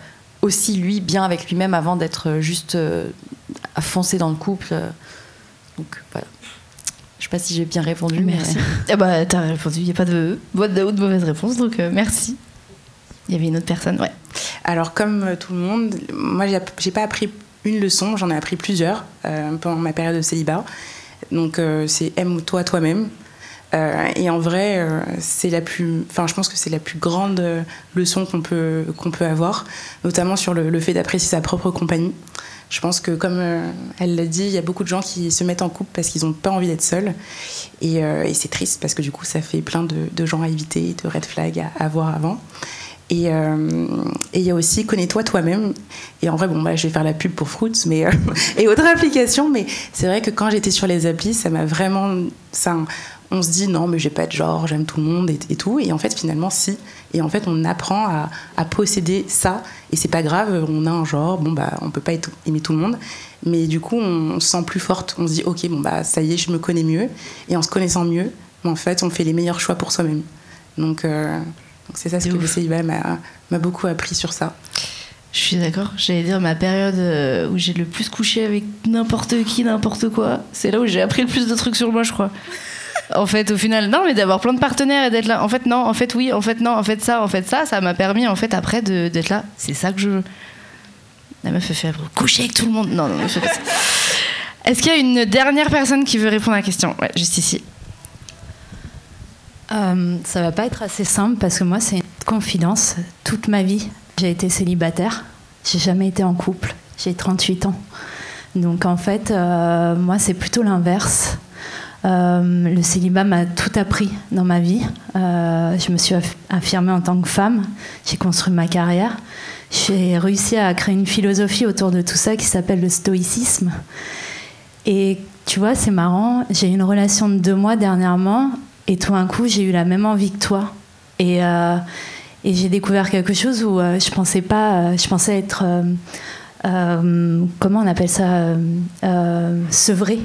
aussi lui bien avec lui-même avant d'être juste à foncer dans le couple. Donc voilà. Je sais pas si j'ai bien répondu. Merci. Mais... Ah bah, t'as répondu. Il n'y a pas de, de, de mauvaise réponse, donc merci. Il y avait une autre personne, ouais. Alors, comme tout le monde, moi, j'ai pas appris une leçon, j'en ai appris plusieurs euh, pendant ma période de célibat. Donc euh, c'est aime-toi toi-même. Euh, et en vrai, c'est la plus, enfin, je pense que c'est la plus grande leçon qu'on peut qu'on peut avoir, notamment sur le, fait d'apprécier sa propre compagnie. Je pense que, comme elle l'a dit, il y a beaucoup de gens qui se mettent en couple parce qu'ils n'ont pas envie d'être seuls. Et, c'est triste parce que du coup, ça fait plein de, gens à éviter, de red flags à, avoir avant. Et il y a aussi Connais-toi toi-même. Et en vrai, bon, bah, je vais faire la pub pour Fruits mais, et autres applications, mais c'est vrai que quand j'étais sur les applis, ça m'a vraiment. Ça, on se dit non, mais j'ai pas de genre, j'aime tout le monde et, tout. Et en fait, finalement, si. Et en fait, on apprend à, posséder ça. Et c'est pas grave, on a un genre, bon, bah, on peut pas aimer tout le monde. Mais du coup, on, se sent plus forte. On se dit, ok, bon, bah, ça y est, je me connais mieux. Et en se connaissant mieux, en fait, on fait les meilleurs choix pour soi-même. Donc, euh, c'est ça ce que le célibat m'a beaucoup appris sur ça. Je suis d'accord. J'allais dire ma période euh, où j'ai le plus couché avec n'importe qui, n'importe quoi. C'est là où j'ai appris le plus de trucs sur moi, je crois en fait, au final, non, mais d'avoir plein de partenaires et d'être là. En fait, non, en fait, oui, en fait, non, en fait, ça, en fait, ça, ça m'a permis, en fait, après, d'être là. C'est ça que je veux. La meuf fait coucher avec tout le monde. Non, non, je fais Est-ce qu'il y a une dernière personne qui veut répondre à la question? Ouais, juste ici. Euh, ça va pas être assez simple parce que moi, c'est une confidence. Toute ma vie, j'ai été célibataire. J'ai jamais été en couple. J'ai 38 ans. Donc en fait, euh, moi, c'est plutôt l'inverse. Euh, le célibat m'a tout appris dans ma vie. Euh, je me suis affirmée en tant que femme. J'ai construit ma carrière. J'ai réussi à créer une philosophie autour de tout ça qui s'appelle le stoïcisme. Et tu vois, c'est marrant. J'ai eu une relation de deux mois dernièrement et tout d'un coup, j'ai eu la même envie que toi. Et, euh, j'ai découvert quelque chose où je pensais pas. je pensais être. comment on appelle ça Sevré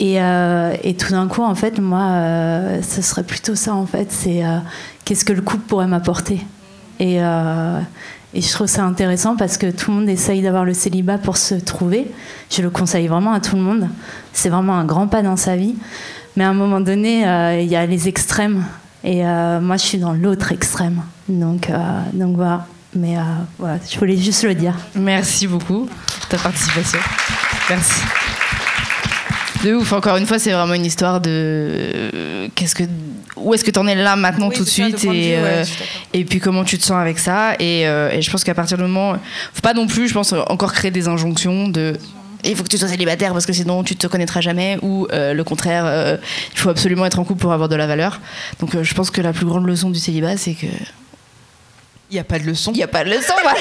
euh, et, tout d'un coup, en fait, moi, euh, ce serait plutôt ça, en fait. C'est euh, qu'est-ce que le couple pourrait m'apporter. Et, je trouve ça intéressant parce que tout le monde essaye d'avoir le célibat pour se trouver. Je le conseille vraiment à tout le monde. C'est vraiment un grand pas dans sa vie. Mais à un moment donné, il y a les extrêmes. Et moi, je suis dans l'autre extrême. Donc, donc voilà. Mais voilà, je voulais juste le dire. Merci beaucoup pour ta participation. Merci. De ouf, encore une fois, c'est vraiment une histoire de qu'est-ce que où est-ce que tu en es là maintenant tout de suite et, euh, et puis comment tu te sens avec ça et, euh, et je pense qu'à partir du moment faut pas non plus je pense encore créer des injonctions de il faut que tu sois célibataire parce que sinon tu te connaîtras jamais ou euh, le contraire il faut absolument être en couple pour avoir de la valeur donc je pense que la plus grande leçon du célibat c'est que il n'y a pas de leçon. Il n'y a pas de leçon, voilà,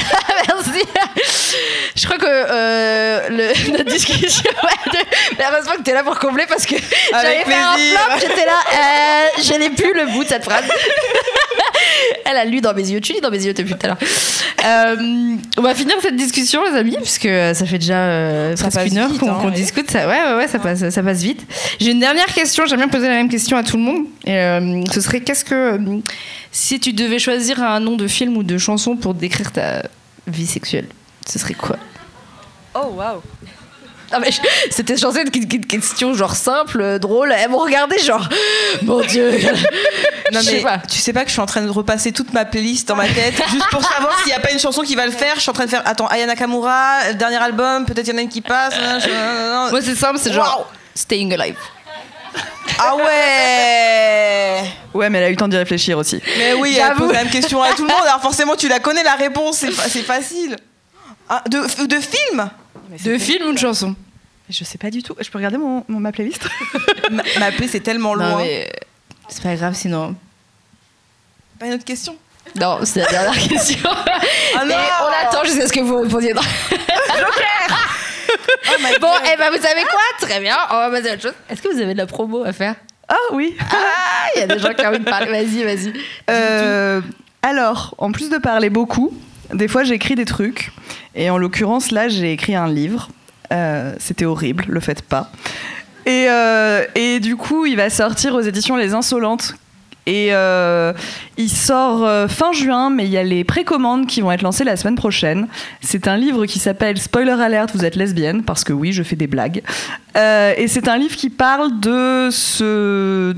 merci. Je crois que euh, le, notre discussion. mais heureusement que tu es là pour combler parce que j'avais fait un flop, j'étais là, euh, je n'ai plus le bout de cette phrase. Elle a lu dans mes yeux, tu lis dans mes yeux depuis tout à l'heure. Euh, on va finir cette discussion, les amis, puisque ça fait déjà euh, presque une heure qu'on hein, discute. Ça, ouais, ouais, ouais, ça passe, ça passe vite. J'ai une dernière question, j'aime bien poser la même question à tout le monde. Et, euh, ce serait qu'est-ce que. si tu devais choisir un nom de film ou de chanson pour décrire ta vie sexuelle, ce serait quoi? Oh, waouh! Non mais c'était censé être une question genre simple, drôle. Elles m'ont regardé genre, mon Dieu. Non mais tu sais pas que je suis en train de repasser toute ma playlist dans ma tête juste pour savoir s'il n'y a pas une chanson qui va le faire. Je suis en train de faire, attends, Aya Nakamura, dernier album, peut-être il y en a une qui passe. Moi c'est simple, c'est genre Staying Alive. Ah ouais Ouais, mais elle a eu le temps d'y réfléchir aussi. Mais oui, elle pose la même question à tout le monde. Alors forcément, tu la connais la réponse, c'est facile. Ah, de, de film? De film ou de chanson Je sais pas du tout. Je peux regarder mon, ma playlist ma, playlist, c'est tellement loin. C'est pas grave sinon. Pas une autre question Non, c'est la dernière question. Non on attend jusqu'à ce que vous répondiez. Joker oh Bon, et eh ben vous savez quoi? Très bien, on va passer à autre chose. Est-ce que vous avez de la promo à faire? Ah oui Ah, il y a des gens qui ont envie de parler. Vas-y, vas-y. Euh, alors, en plus de parler beaucoup, des fois j'écris des trucs. Et en l'occurrence, là, j'ai écrit un livre. Euh, c'était horrible, le faites pas. Et, euh, et, du coup, il va sortir aux éditions Les Insolentes. Et euh, il sort fin juin, mais il y a les précommandes qui vont être lancées la semaine prochaine. C'est un livre qui s'appelle Spoiler Alert, vous êtes lesbienne, parce que oui, je fais des blagues. et c'est un livre qui parle de ce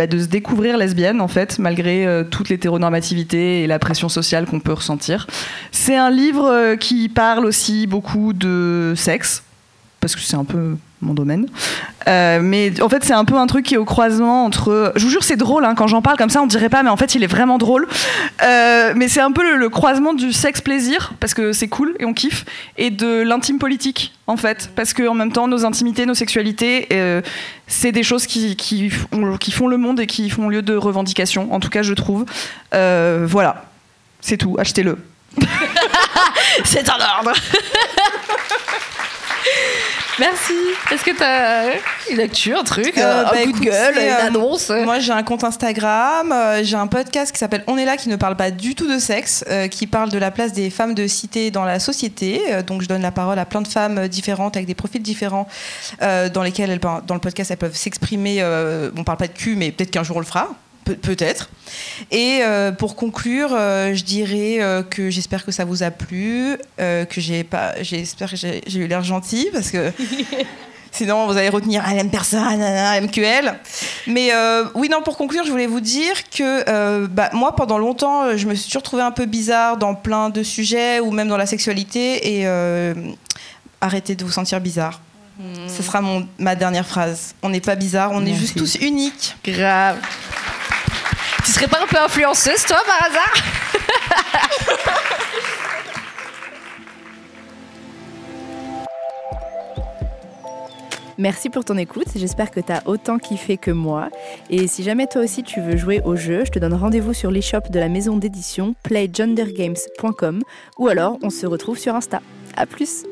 bah, de se découvrir lesbienne en fait, malgré euh, toute l'hétéronormativité et la pression sociale qu'on peut ressentir. C'est un livre euh, qui parle aussi beaucoup de sexe, parce que c'est un peu mon domaine. Euh, mais en fait, c'est un peu un truc qui est au croisement entre. Je vous jure, c'est drôle hein, quand j'en parle comme ça, on dirait pas, mais en fait, il est vraiment drôle. Euh, mais c'est un peu le, croisement du sexe plaisir parce que c'est cool et on kiffe, et de l'intime politique en fait, parce que en même temps, nos intimités, nos sexualités, euh, c'est des choses qui, qui, font, qui, font, le monde et qui font lieu de revendication. En tout cas, je trouve. voilà. C'est tout, achetez-le. C'est un ordre. Merci. Est-ce que t'as une actu, un truc, Euh, un bah, coup de gueule, une euh, annonce Moi, j'ai un compte Instagram, euh, j'ai un podcast qui s'appelle On est là, qui ne parle pas du tout de sexe, euh, qui parle de la place des femmes de cité dans la société. Donc, je donne la parole à plein de femmes différentes, avec des profils différents, dans lesquels, elles, peuvent- dans le podcast, elles peuvent s'exprimer. on parle pas de cul, mais peut-être qu'un jour on le fera. Pe- Peut-être. Et euh, pour conclure, euh, je dirais euh, que j'espère que ça vous a plu, que j'ai pas, j'espère que j'ai eu l'air gentil parce que Sinon, vous allez retenir, elle aime personne, elle. Mais oui, non, pour conclure, je voulais vous dire que bah, moi, pendant longtemps, je me suis toujours trouvée un peu bizarre dans plein de sujets ou même dans la sexualité. Et arrêtez de vous sentir bizarre. Ce sera mon, ma dernière phrase. On n'est pas bizarre, on est juste tous uniques. Grave. Serais pas un peu influenceuse, toi, par hasard Merci pour ton écoute, j'espère que tu as autant kiffé que moi. Et si jamais toi aussi tu veux jouer au jeu, je te donne rendez-vous sur l'e-shop de la maison d'édition playgendergames.com ou alors on se retrouve sur Insta. A plus